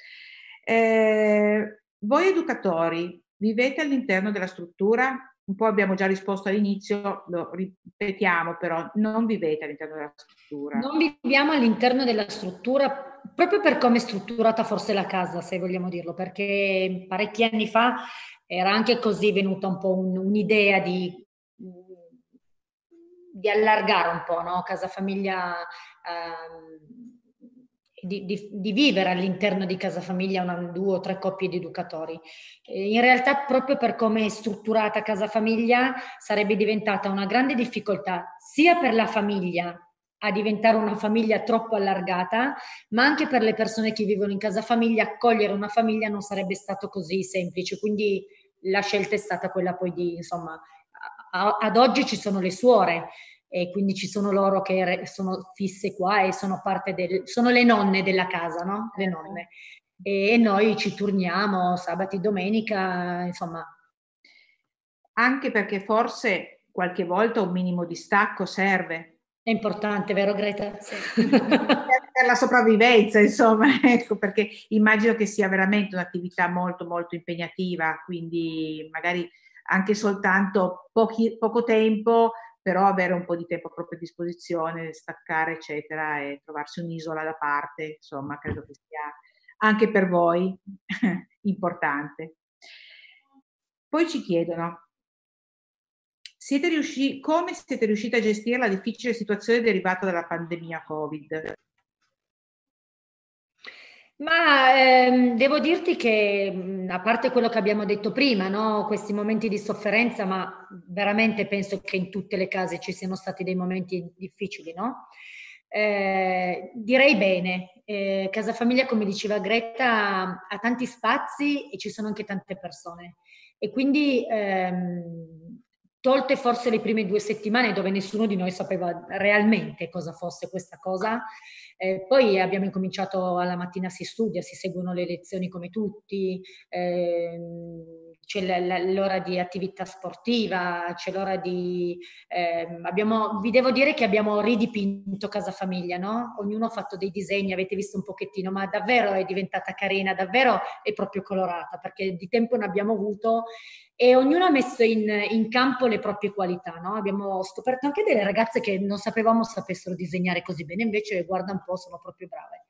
Eh, voi educatori vivete all'interno della struttura un po' abbiamo già risposto all'inizio, lo ripetiamo però, non vivete all'interno della struttura. Non viviamo all'interno della struttura proprio per come è strutturata forse la casa, se vogliamo dirlo, perché parecchi anni fa era anche così venuta un po' un, un'idea di, di, allargare un po', no? Casa famiglia... Um, di, di, di, vivere all'interno di casa famiglia una, due o tre coppie di educatori. In realtà, proprio per come è strutturata casa famiglia, sarebbe diventata una grande difficoltà sia per la famiglia a diventare una famiglia troppo allargata, ma anche per le persone che vivono in casa famiglia, accogliere una famiglia non sarebbe stato così semplice. Quindi la scelta è stata quella poi di, insomma, ad oggi ci sono le suore, e quindi ci sono loro che sono fisse qua e sono parte del, sono le nonne della casa, no? Le nonne. E noi ci turniamo sabati, domenica, insomma. Anche perché forse qualche volta un minimo di stacco serve. È importante, vero Greta? Sì. per la sopravvivenza, insomma, ecco, perché immagino che sia veramente un'attività molto, molto impegnativa, quindi magari anche soltanto pochi, poco tempo però avere un po' di tempo a propria disposizione, staccare, eccetera, e trovarsi un'isola da parte, insomma, credo che sia anche per voi importante. Poi ci chiedono, siete riusciti, come siete riusciti a gestire la difficile situazione derivata dalla pandemia Covid? Ma ehm, devo dirti che, mhmm, a parte quello che abbiamo detto prima, no? questi momenti di sofferenza, ma veramente penso che in tutte le case ci siano stati dei momenti difficili, no? Eh, direi bene, eh, Casa Famiglia, come diceva Greta, ha tanti spazi e ci sono anche tante persone. E quindi, ehm, tolte forse le prime due settimane dove nessuno di noi sapeva realmente cosa fosse questa cosa, eh, poi abbiamo incominciato alla mattina si studia, si seguono le lezioni come tutti, ehm, c'è l'ora di attività sportiva, c'è l'ora di... Ehm, abbiamo, vi devo dire che abbiamo ridipinto Casa Famiglia, no? Ognuno ha fatto dei disegni, avete visto un pochettino, ma davvero è diventata carina, davvero è proprio colorata, perché di tempo ne abbiamo avuto e ognuno ha messo in, in campo le proprie qualità. No? Abbiamo scoperto anche delle ragazze che non sapevamo sapessero disegnare così bene, invece guarda un po', sono proprio brave.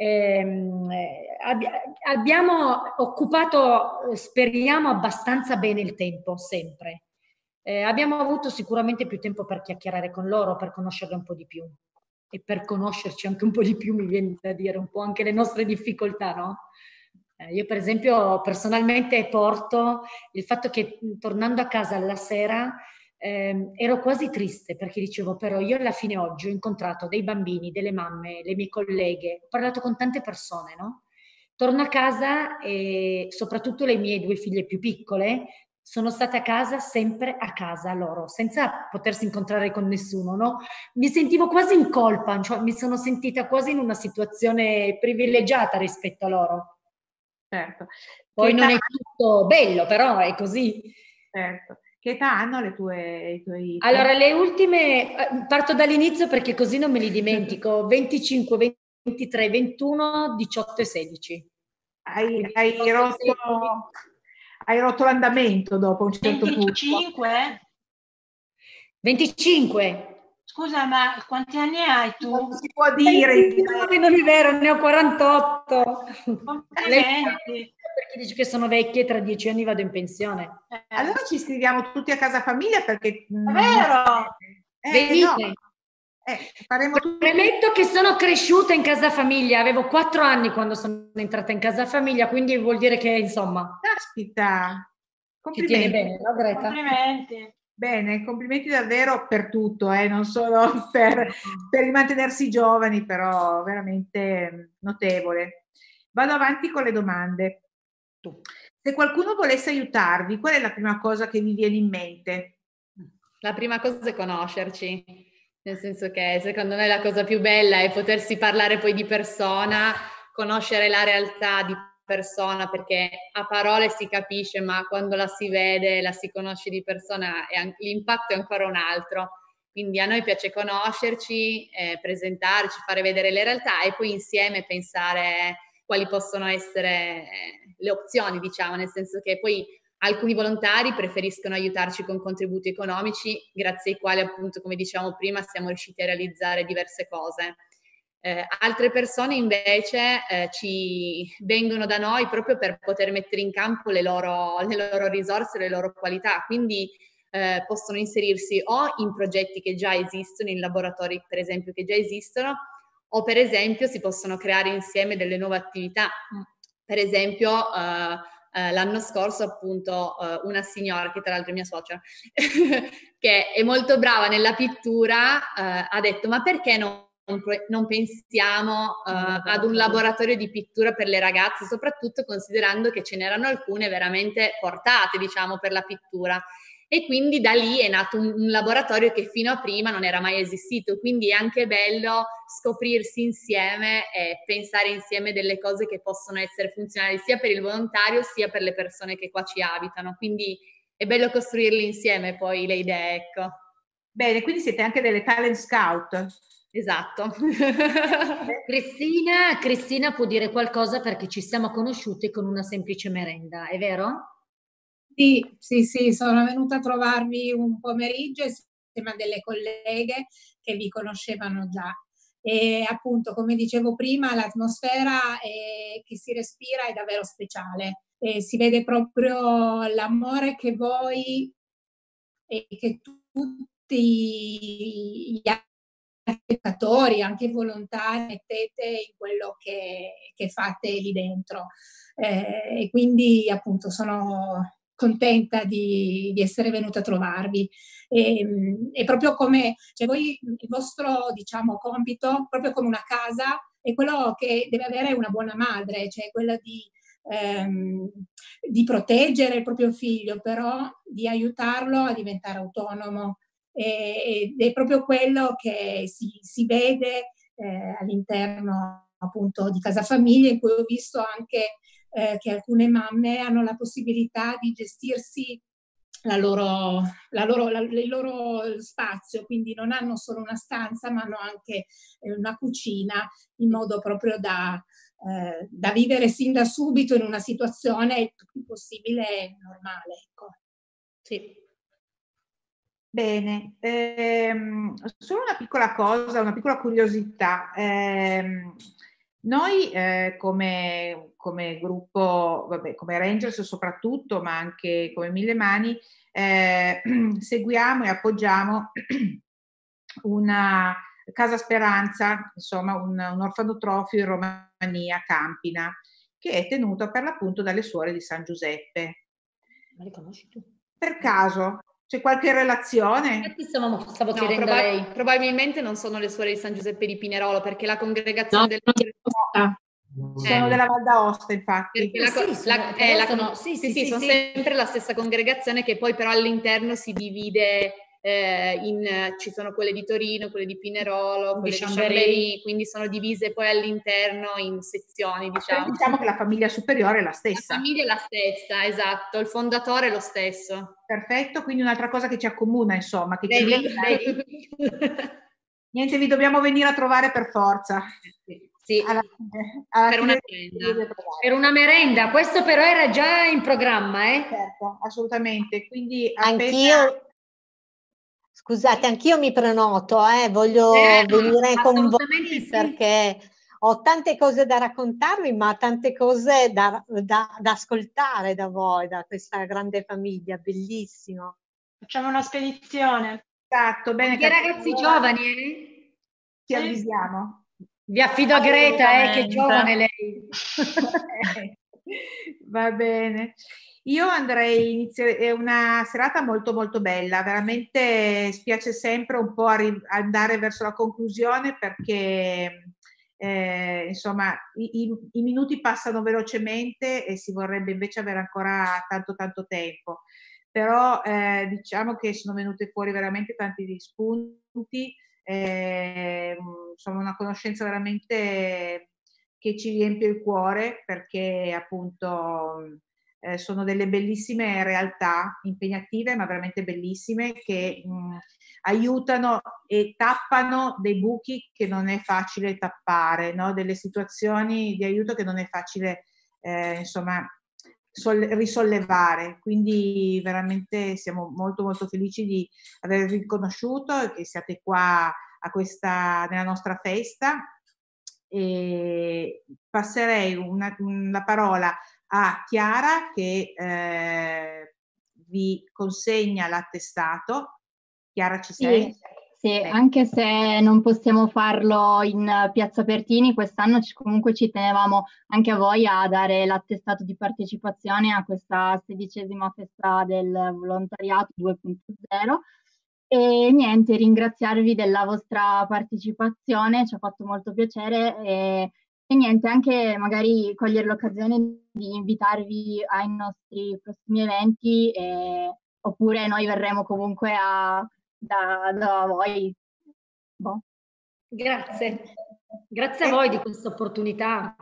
Ehm, eh, abbiamo occupato, speriamo, abbastanza bene il tempo, sempre. Eh, abbiamo avuto sicuramente più tempo per chiacchierare con loro, per conoscerle un po' di più e per conoscerci anche un po' di più, mi viene da dire, un po' anche le nostre difficoltà, no? Eh, io per esempio personalmente porto il fatto che tornando a casa alla sera eh, ero quasi triste perché dicevo però io alla fine oggi ho incontrato dei bambini, delle mamme, le mie colleghe, ho parlato con tante persone, no? Torno a casa e soprattutto le mie due figlie più piccole sono state a casa sempre a casa loro, senza potersi incontrare con nessuno, no? Mi sentivo quasi in colpa, cioè mi sono sentita quasi in una situazione privilegiata rispetto a loro. Certo. Poi non è tutto bello, però è così. Certo. Che età hanno le tue, i tuoi... Allora, le ultime, eh, parto dall'inizio perché così non me li dimentico, 25, 23, 21, 18 e 16. hai, hai rotto, hai rotto l'andamento dopo un certo 25? punto. 25. Scusa, ma quanti anni hai tu? Non si può dire. Non è vero, ne ho 48. Complimenti. Perché dici che sono vecchia e tra dieci anni vado in pensione. Allora ci iscriviamo tutti a casa famiglia perché... È vero! Eh, Venite. no. Eh. Premetto che sono cresciuta in casa famiglia, avevo quattro anni quando sono entrata in casa famiglia, quindi vuol dire che insomma... Caspita! Complimenti. bene, no Greta? Complimenti. Bene, complimenti davvero per tutto, eh, non solo per, per il mantenersi giovani, però veramente notevole. Vado avanti con le domande. Se qualcuno volesse aiutarvi, qual è la prima cosa che vi viene in mente? La prima cosa è conoscerci, nel senso che secondo me la cosa più bella è potersi parlare poi di persona, conoscere la realtà di persona, perché a parole si capisce, ma quando la si vede, la si conosce di persona, l'impatto è ancora un altro. Quindi a noi piace conoscerci, eh, presentarci, fare vedere le realtà e poi insieme pensare quali possono essere eh, le opzioni, diciamo, nel senso che poi alcuni volontari preferiscono aiutarci con contributi economici, grazie ai quali appunto, come dicevamo prima, siamo riusciti a realizzare diverse cose. Eh, altre persone invece eh, ci vengono da noi proprio per poter mettere in campo le loro, le loro risorse, le loro qualità, quindi eh, possono inserirsi o in progetti che già esistono, in laboratori per esempio che già esistono, o per esempio si possono creare insieme delle nuove attività. Per esempio eh, eh, l'anno scorso appunto eh, una signora, che tra l'altro è mia suocera, che è molto brava nella pittura, ha detto ma perché non non pensiamo uh, ad un laboratorio di pittura per le ragazze, soprattutto considerando che ce n'erano alcune veramente portate, diciamo, per la pittura. E quindi da lì è nato un, un, laboratorio che fino a prima non era mai esistito. Quindi è anche bello scoprirsi insieme e pensare insieme delle cose che possono essere funzionali sia per il volontario sia per le persone che qua ci abitano. Quindi è bello costruirle insieme poi le idee, ecco. Bene, quindi siete anche delle talent scout. Esatto. Cristina, Cristina può dire qualcosa perché ci siamo conosciute con una semplice merenda, è vero? Sì, sì, sì, sono venuta a trovarvi un pomeriggio insieme a delle colleghe che vi conoscevano già. E appunto, come dicevo prima, l'atmosfera è, che si respira è davvero speciale. E si vede proprio l'amore che voi e che tutti gli spettatori, anche volontari, mettete in quello che, che fate lì dentro. Eh, e quindi appunto sono contenta di, di essere venuta a trovarvi. E, e, proprio come, cioè voi, il vostro diciamo compito, proprio come una casa, è quello che deve avere una buona madre, cioè quella di, ehm, di proteggere il proprio figlio, però di aiutarlo a diventare autonomo ed è proprio quello che si, si vede eh, all'interno appunto di Casa Famiglia in cui ho visto anche eh, che alcune mamme hanno la possibilità di gestirsi la loro, la loro, la, il loro spazio, quindi non hanno solo una stanza ma hanno anche eh, una cucina in modo proprio da, eh, da vivere sin da subito in una situazione il più possibile normale. Ecco. Sì, Bene, ehm, solo una piccola cosa, una piccola curiosità. Eh, noi eh, come, come, gruppo, vabbè, come Rangers soprattutto, ma anche come Mille Mani, eh, seguiamo e appoggiamo una Casa Speranza, insomma un, un orfanotrofio in Romania, Campina, che è tenuto per l'appunto dalle suore di San Giuseppe. Ma li conosci tu? Per caso, c'è qualche relazione? Stavo, stavo no, chiedendo proba- lei. Probabilmente non sono le suore di San Giuseppe di Pinerolo, perché la congregazione no, del... Sono Eh. della Val d'Aosta, infatti. Perché la co- Sì, la- sono- eh, la- sono- sì, sì, sì, sì, sono sì. sempre la stessa congregazione che poi però all'interno si divide eh, in, ci sono quelle di Torino, quelle di Pinerolo, quelle di Chambéry. Chambéry, quindi sono divise poi all'interno in sezioni, Però diciamo. diciamo che la famiglia superiore è la La stessa. famiglia è la stessa, esatto, il fondatore è lo stesso. Perfetto, quindi un'altra cosa che ci accomuna, insomma, che ci Vedi? lega. Niente, vi dobbiamo venire a trovare per forza. Sì, alla, alla per, una merenda. per una merenda. Questo però era già in programma, eh? Certo, assolutamente. Quindi anch'io Scusate, anch'io mi prenoto, eh, voglio eh, venire con voi sì. perché ho tante cose da raccontarvi, ma tante cose da, da, da, ascoltare da voi, da questa grande famiglia, bellissimo. Facciamo una spedizione. Esatto, bene. Che ragazzi giovani, eh? Ci avvisiamo. Vi affido a Greta, eh, che giovane lei. Va bene. Io andrei, inizio, è una serata molto molto bella, veramente spiace sempre un po' arri- andare verso la conclusione perché eh, insomma i, i, i, minuti passano velocemente e si vorrebbe invece avere ancora tanto tanto tempo. Però eh, diciamo che sono venute fuori veramente tanti spunti, eh, insomma una conoscenza veramente che ci riempie il cuore perché appunto eh, sono delle bellissime realtà, impegnative ma veramente bellissime, che mh, aiutano e tappano dei buchi che non è facile tappare, no? delle situazioni di aiuto che non è facile eh, insomma, solle- risollevare. Quindi veramente siamo molto molto felici di aver riconosciuto e che siate qua a questa, nella nostra festa. E passerei una, la parola a Chiara che eh, vi consegna l'attestato. Chiara ci sei? Sì. Sì, anche se non possiamo farlo in Piazza Pertini, quest'anno comunque ci tenevamo anche a voi a dare l'attestato di partecipazione a questa sedicesima festa del volontariato 2.0 e niente, ringraziarvi della vostra partecipazione, ci ha fatto molto piacere e e niente, anche magari cogliere l'occasione di invitarvi ai nostri prossimi eventi, eh, oppure noi verremo comunque a, da, da voi. Boh. Grazie, grazie a voi di questa opportunità.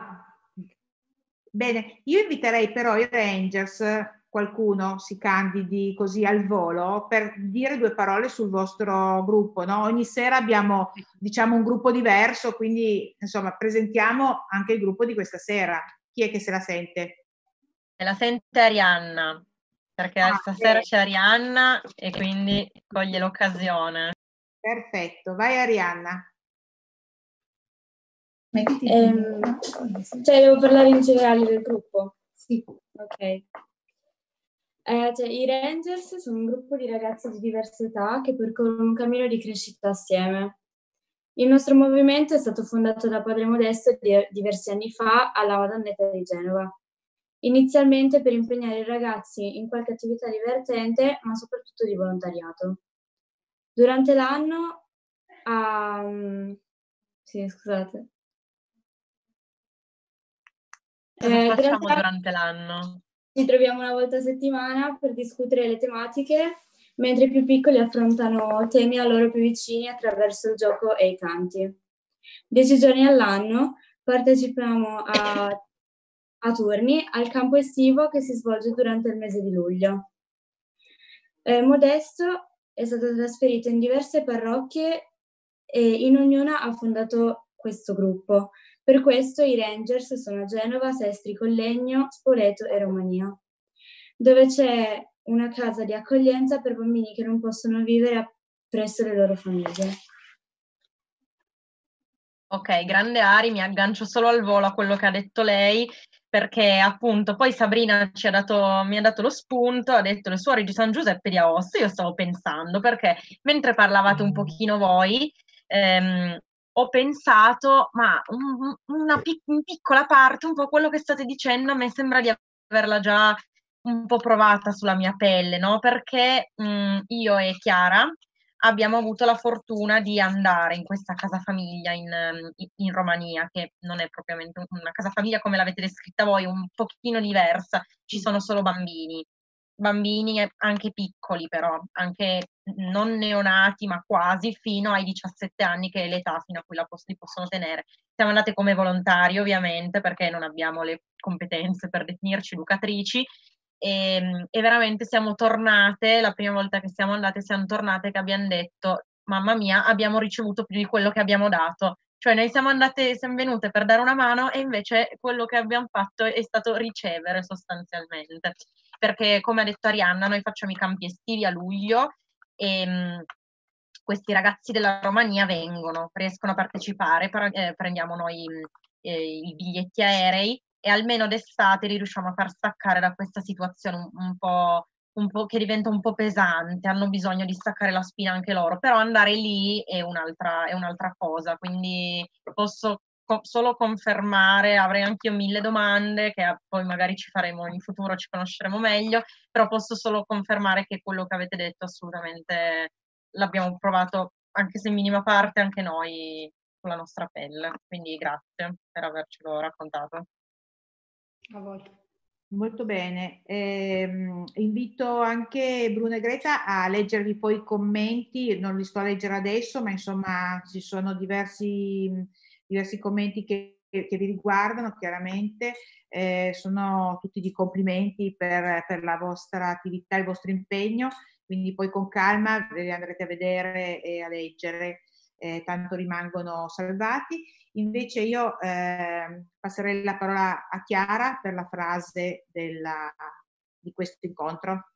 Bene, io inviterei però i Rangers qualcuno si candidi così al volo per dire due parole sul vostro gruppo. No? Ogni sera abbiamo diciamo un gruppo diverso, quindi insomma presentiamo anche il gruppo di questa sera. Chi è che se la sente? Se la sente Arianna, perché ah, stasera c'è Arianna e quindi coglie l'occasione. Perfetto, vai Arianna. Eh, cioè, devo parlare in generale del gruppo? Sì. Ok. Eh, cioè, I Rangers sono un gruppo di ragazzi di diverse età che percorrono un cammino di crescita assieme. Il nostro movimento è stato fondato da Padre Modesto di, diversi anni fa alla Madonnetta di Genova, inizialmente per impegnare i ragazzi in qualche attività divertente, ma soprattutto di volontariato. Durante l'anno, um, sì, scusate. Cosa eh, facciamo durante l'anno? Ci troviamo una volta a settimana per discutere le tematiche, mentre i più piccoli affrontano temi a loro più vicini attraverso il gioco e i canti. Dieci giorni all'anno partecipiamo a, a turni al campo estivo che si svolge durante il mese di luglio. Eh, Modesto è stato trasferito in diverse parrocchie e in ognuna ha fondato questo gruppo, per questo i Rangers sono a Genova, Sestri, Collegno, Spoleto e Romania, dove c'è una casa di accoglienza per bambini che non possono vivere presso le loro famiglie. Ok, grande Ari, mi aggancio solo al volo a quello che ha detto lei, perché appunto poi Sabrina ci ha dato, mi ha dato lo spunto, ha detto le suore di San Giuseppe di Aosta, io stavo pensando, perché mentre parlavate un pochino voi, ehm, ho pensato, ma un, una pic- piccola parte, un po' quello che state dicendo, a me sembra di averla già un po' provata sulla mia pelle, no? Perché mh, io e Chiara abbiamo avuto la fortuna di andare in questa casa famiglia in, in, Romania, che non è propriamente una casa famiglia come l'avete descritta voi, un pochino diversa, ci sono solo bambini bambini anche piccoli però, anche non neonati ma quasi fino ai 17 anni che è l'età fino a cui poss- li possono tenere. Siamo andate come volontari ovviamente perché non abbiamo le competenze per definirci educatrici e, ehm, e veramente siamo tornate, la prima volta che siamo andate siamo tornate che abbiamo detto mamma mia abbiamo ricevuto più di quello che abbiamo dato Cioè noi siamo andate, siamo venute per dare una mano e invece quello che abbiamo fatto è stato ricevere sostanzialmente. Perché come ha detto Arianna, noi facciamo i campi estivi a luglio e mh, questi ragazzi della Romania vengono, riescono a partecipare, pre- eh, prendiamo noi eh, i biglietti aerei e almeno d'estate li riusciamo a far staccare da questa situazione un, un, po', un po' che diventa un po' pesante, hanno bisogno di staccare la spina anche loro, però andare lì è un'altra, è un'altra cosa, quindi posso co- solo confermare, avrei anche io mille domande che poi magari ci faremo in futuro, ci conosceremo meglio, però posso solo confermare che quello che avete detto assolutamente l'abbiamo provato, anche se in minima parte, anche noi con la nostra pelle. Quindi grazie per avercelo raccontato. A voi. Molto bene. Eh, invito anche Bruno e Greta a leggervi poi i commenti, non li sto a leggere adesso, ma insomma ci sono diversi, diversi commenti che, che, vi riguardano chiaramente. Eh, sono tutti di complimenti per, per la vostra attività, il vostro impegno, quindi poi con calma li andrete a vedere e a leggere, eh, tanto rimangono salvati. Invece io eh, passerei la parola a Chiara per la frase della, di questo incontro.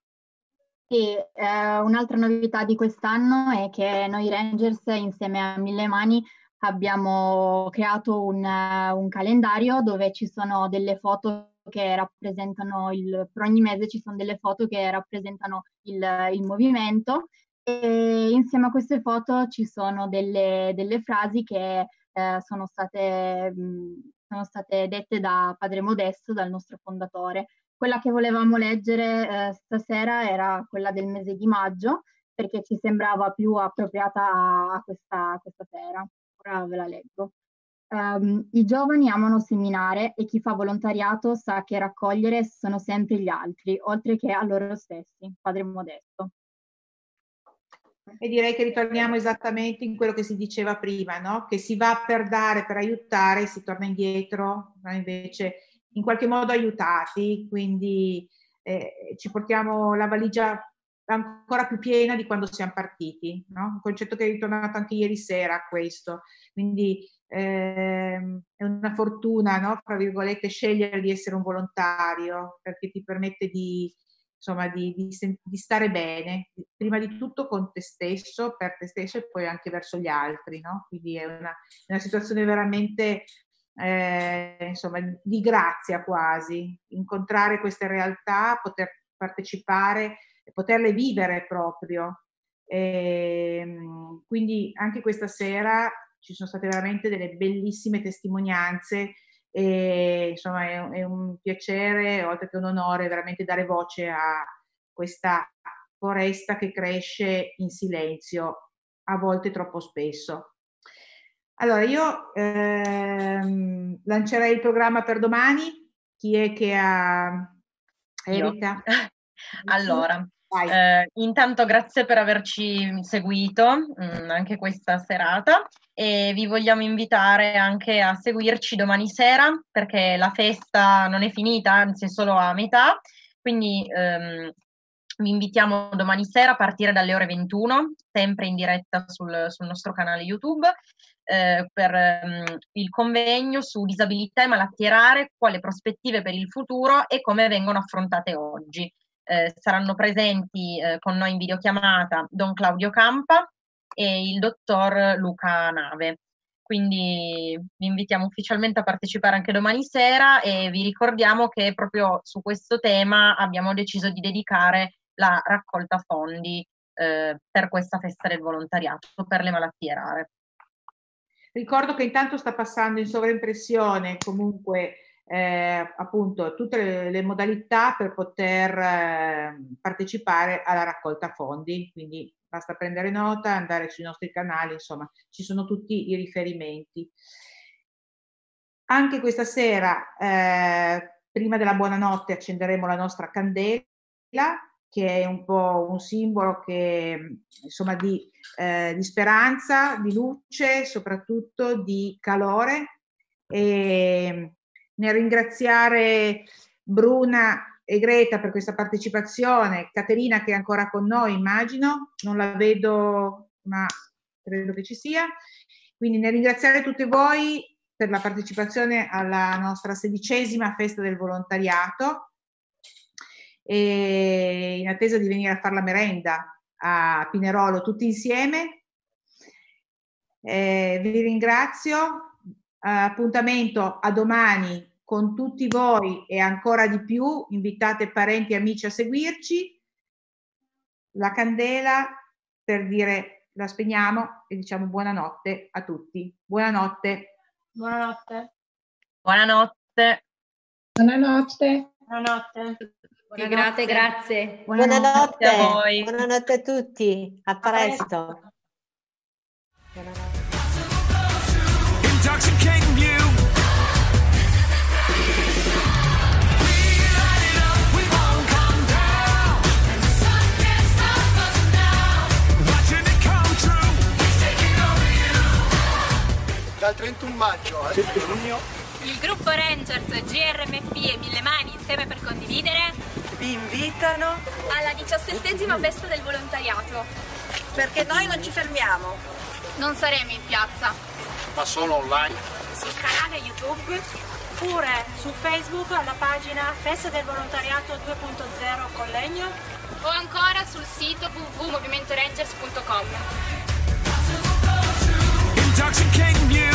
Sì, eh, un'altra novità di quest'anno è che noi Rangers insieme a Mille Mani abbiamo creato un, un calendario dove ci sono delle foto che rappresentano il, per ogni mese ci sono delle foto che rappresentano il, il movimento e insieme a queste foto ci sono delle, delle frasi che eh, sono, state, mh, sono state dette da Padre Modesto, dal nostro fondatore. Quella che volevamo leggere eh, stasera era quella del mese di maggio, perché ci sembrava più appropriata a questa, questa sera. Ora ve la leggo. Um, I giovani amano seminare e chi fa volontariato sa che raccogliere sono sempre gli altri, oltre che a loro stessi. Padre Modesto. E direi che ritorniamo esattamente in quello che si diceva prima, no? che si va per dare, per aiutare, si torna indietro, no? invece in qualche modo aiutati, quindi eh, ci portiamo la valigia ancora più piena di quando siamo partiti, no? un concetto che è ritornato anche ieri sera questo, quindi eh, è una fortuna, no? fra virgolette, scegliere di essere un volontario perché ti permette di, insomma, di, di, di, stare bene, prima di tutto con te stesso, per te stesso e poi anche verso gli altri, no? Quindi è una, una situazione veramente, eh, insomma, di grazia quasi, incontrare queste realtà, poter partecipare poterle vivere proprio. E, ehm, quindi anche questa sera ci sono state veramente delle bellissime testimonianze e insomma è, è, un piacere, oltre che un onore, veramente dare voce a questa foresta che cresce in silenzio, a volte troppo spesso. Allora, io ehm, lancerei il programma per domani. Chi è che ha... Erika? Allora, eh, intanto grazie per averci seguito mh, mm, anche questa serata e vi vogliamo invitare anche a seguirci domani sera perché la festa non è finita, anzi è solo a metà, quindi ehm, vi invitiamo domani sera a partire dalle ore 21, sempre in diretta sul, sul nostro canale YouTube, eh, per ehm, il convegno su disabilità e malattie rare, quali prospettive per il futuro e come vengono affrontate oggi eh, saranno presenti eh, con noi in videochiamata Don Claudio Campa e il dottor Luca Nave. Quindi vi invitiamo ufficialmente a partecipare anche domani sera e vi ricordiamo che proprio su questo tema abbiamo deciso di dedicare la raccolta fondi eh, per questa festa del volontariato per le malattie rare. Ricordo che intanto sta passando in sovraimpressione comunque eh, appunto tutte le, le, modalità per poter eh, partecipare alla raccolta fondi, quindi basta prendere nota, andare sui nostri canali, insomma ci sono tutti i riferimenti. Anche questa sera, eh, prima della buonanotte, accenderemo la nostra candela, che è un po' un simbolo che, insomma, di, eh, di speranza, di luce, soprattutto di calore. E nel ringraziare Bruna e Greta per questa partecipazione, Caterina che è ancora con noi, immagino, non la vedo, ma credo che ci sia. Quindi nel ringraziare tutte voi per la partecipazione alla nostra sedicesima festa del volontariato e in attesa di venire a fare la merenda a Pinerolo tutti insieme. Eh, vi ringrazio, appuntamento a domani con tutti voi e ancora di più, invitate parenti e amici a seguirci. La candela per dire la spegniamo e diciamo buonanotte a tutti. Buonanotte. Buonanotte. Buonanotte. Buonanotte. Buonanotte. Buonanotte, grazie. Buonanotte, a voi. buonanotte a tutti, a presto. Intoxicating Dal 31 maggio al 1 giugno Il gruppo Rangers GRMP e Mille Mani insieme per condividere Vi invitano alla diciassettesima festa del volontariato. perché noi non ci fermiamo. Non saremo in piazza, ma solo online. sul canale YouTube Oppure su Facebook alla pagina Festa del Volontariato 2.0 Collegno. o ancora sul sito www.movimentorangers.com intoxicating you.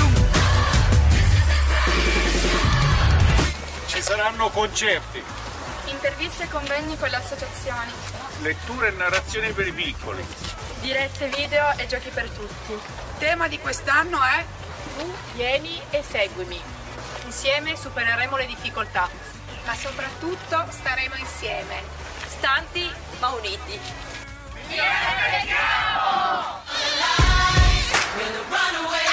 Ci saranno concerti. Interviste e convegni con le associazioni. Letture e narrazioni per i piccoli. Dirette video e giochi per tutti. Tema di quest'anno è Tu vieni e seguimi. Insieme supereremo le difficoltà. Ma soprattutto staremo insieme. Stanti ma uniti. Yeah, We're the runaway.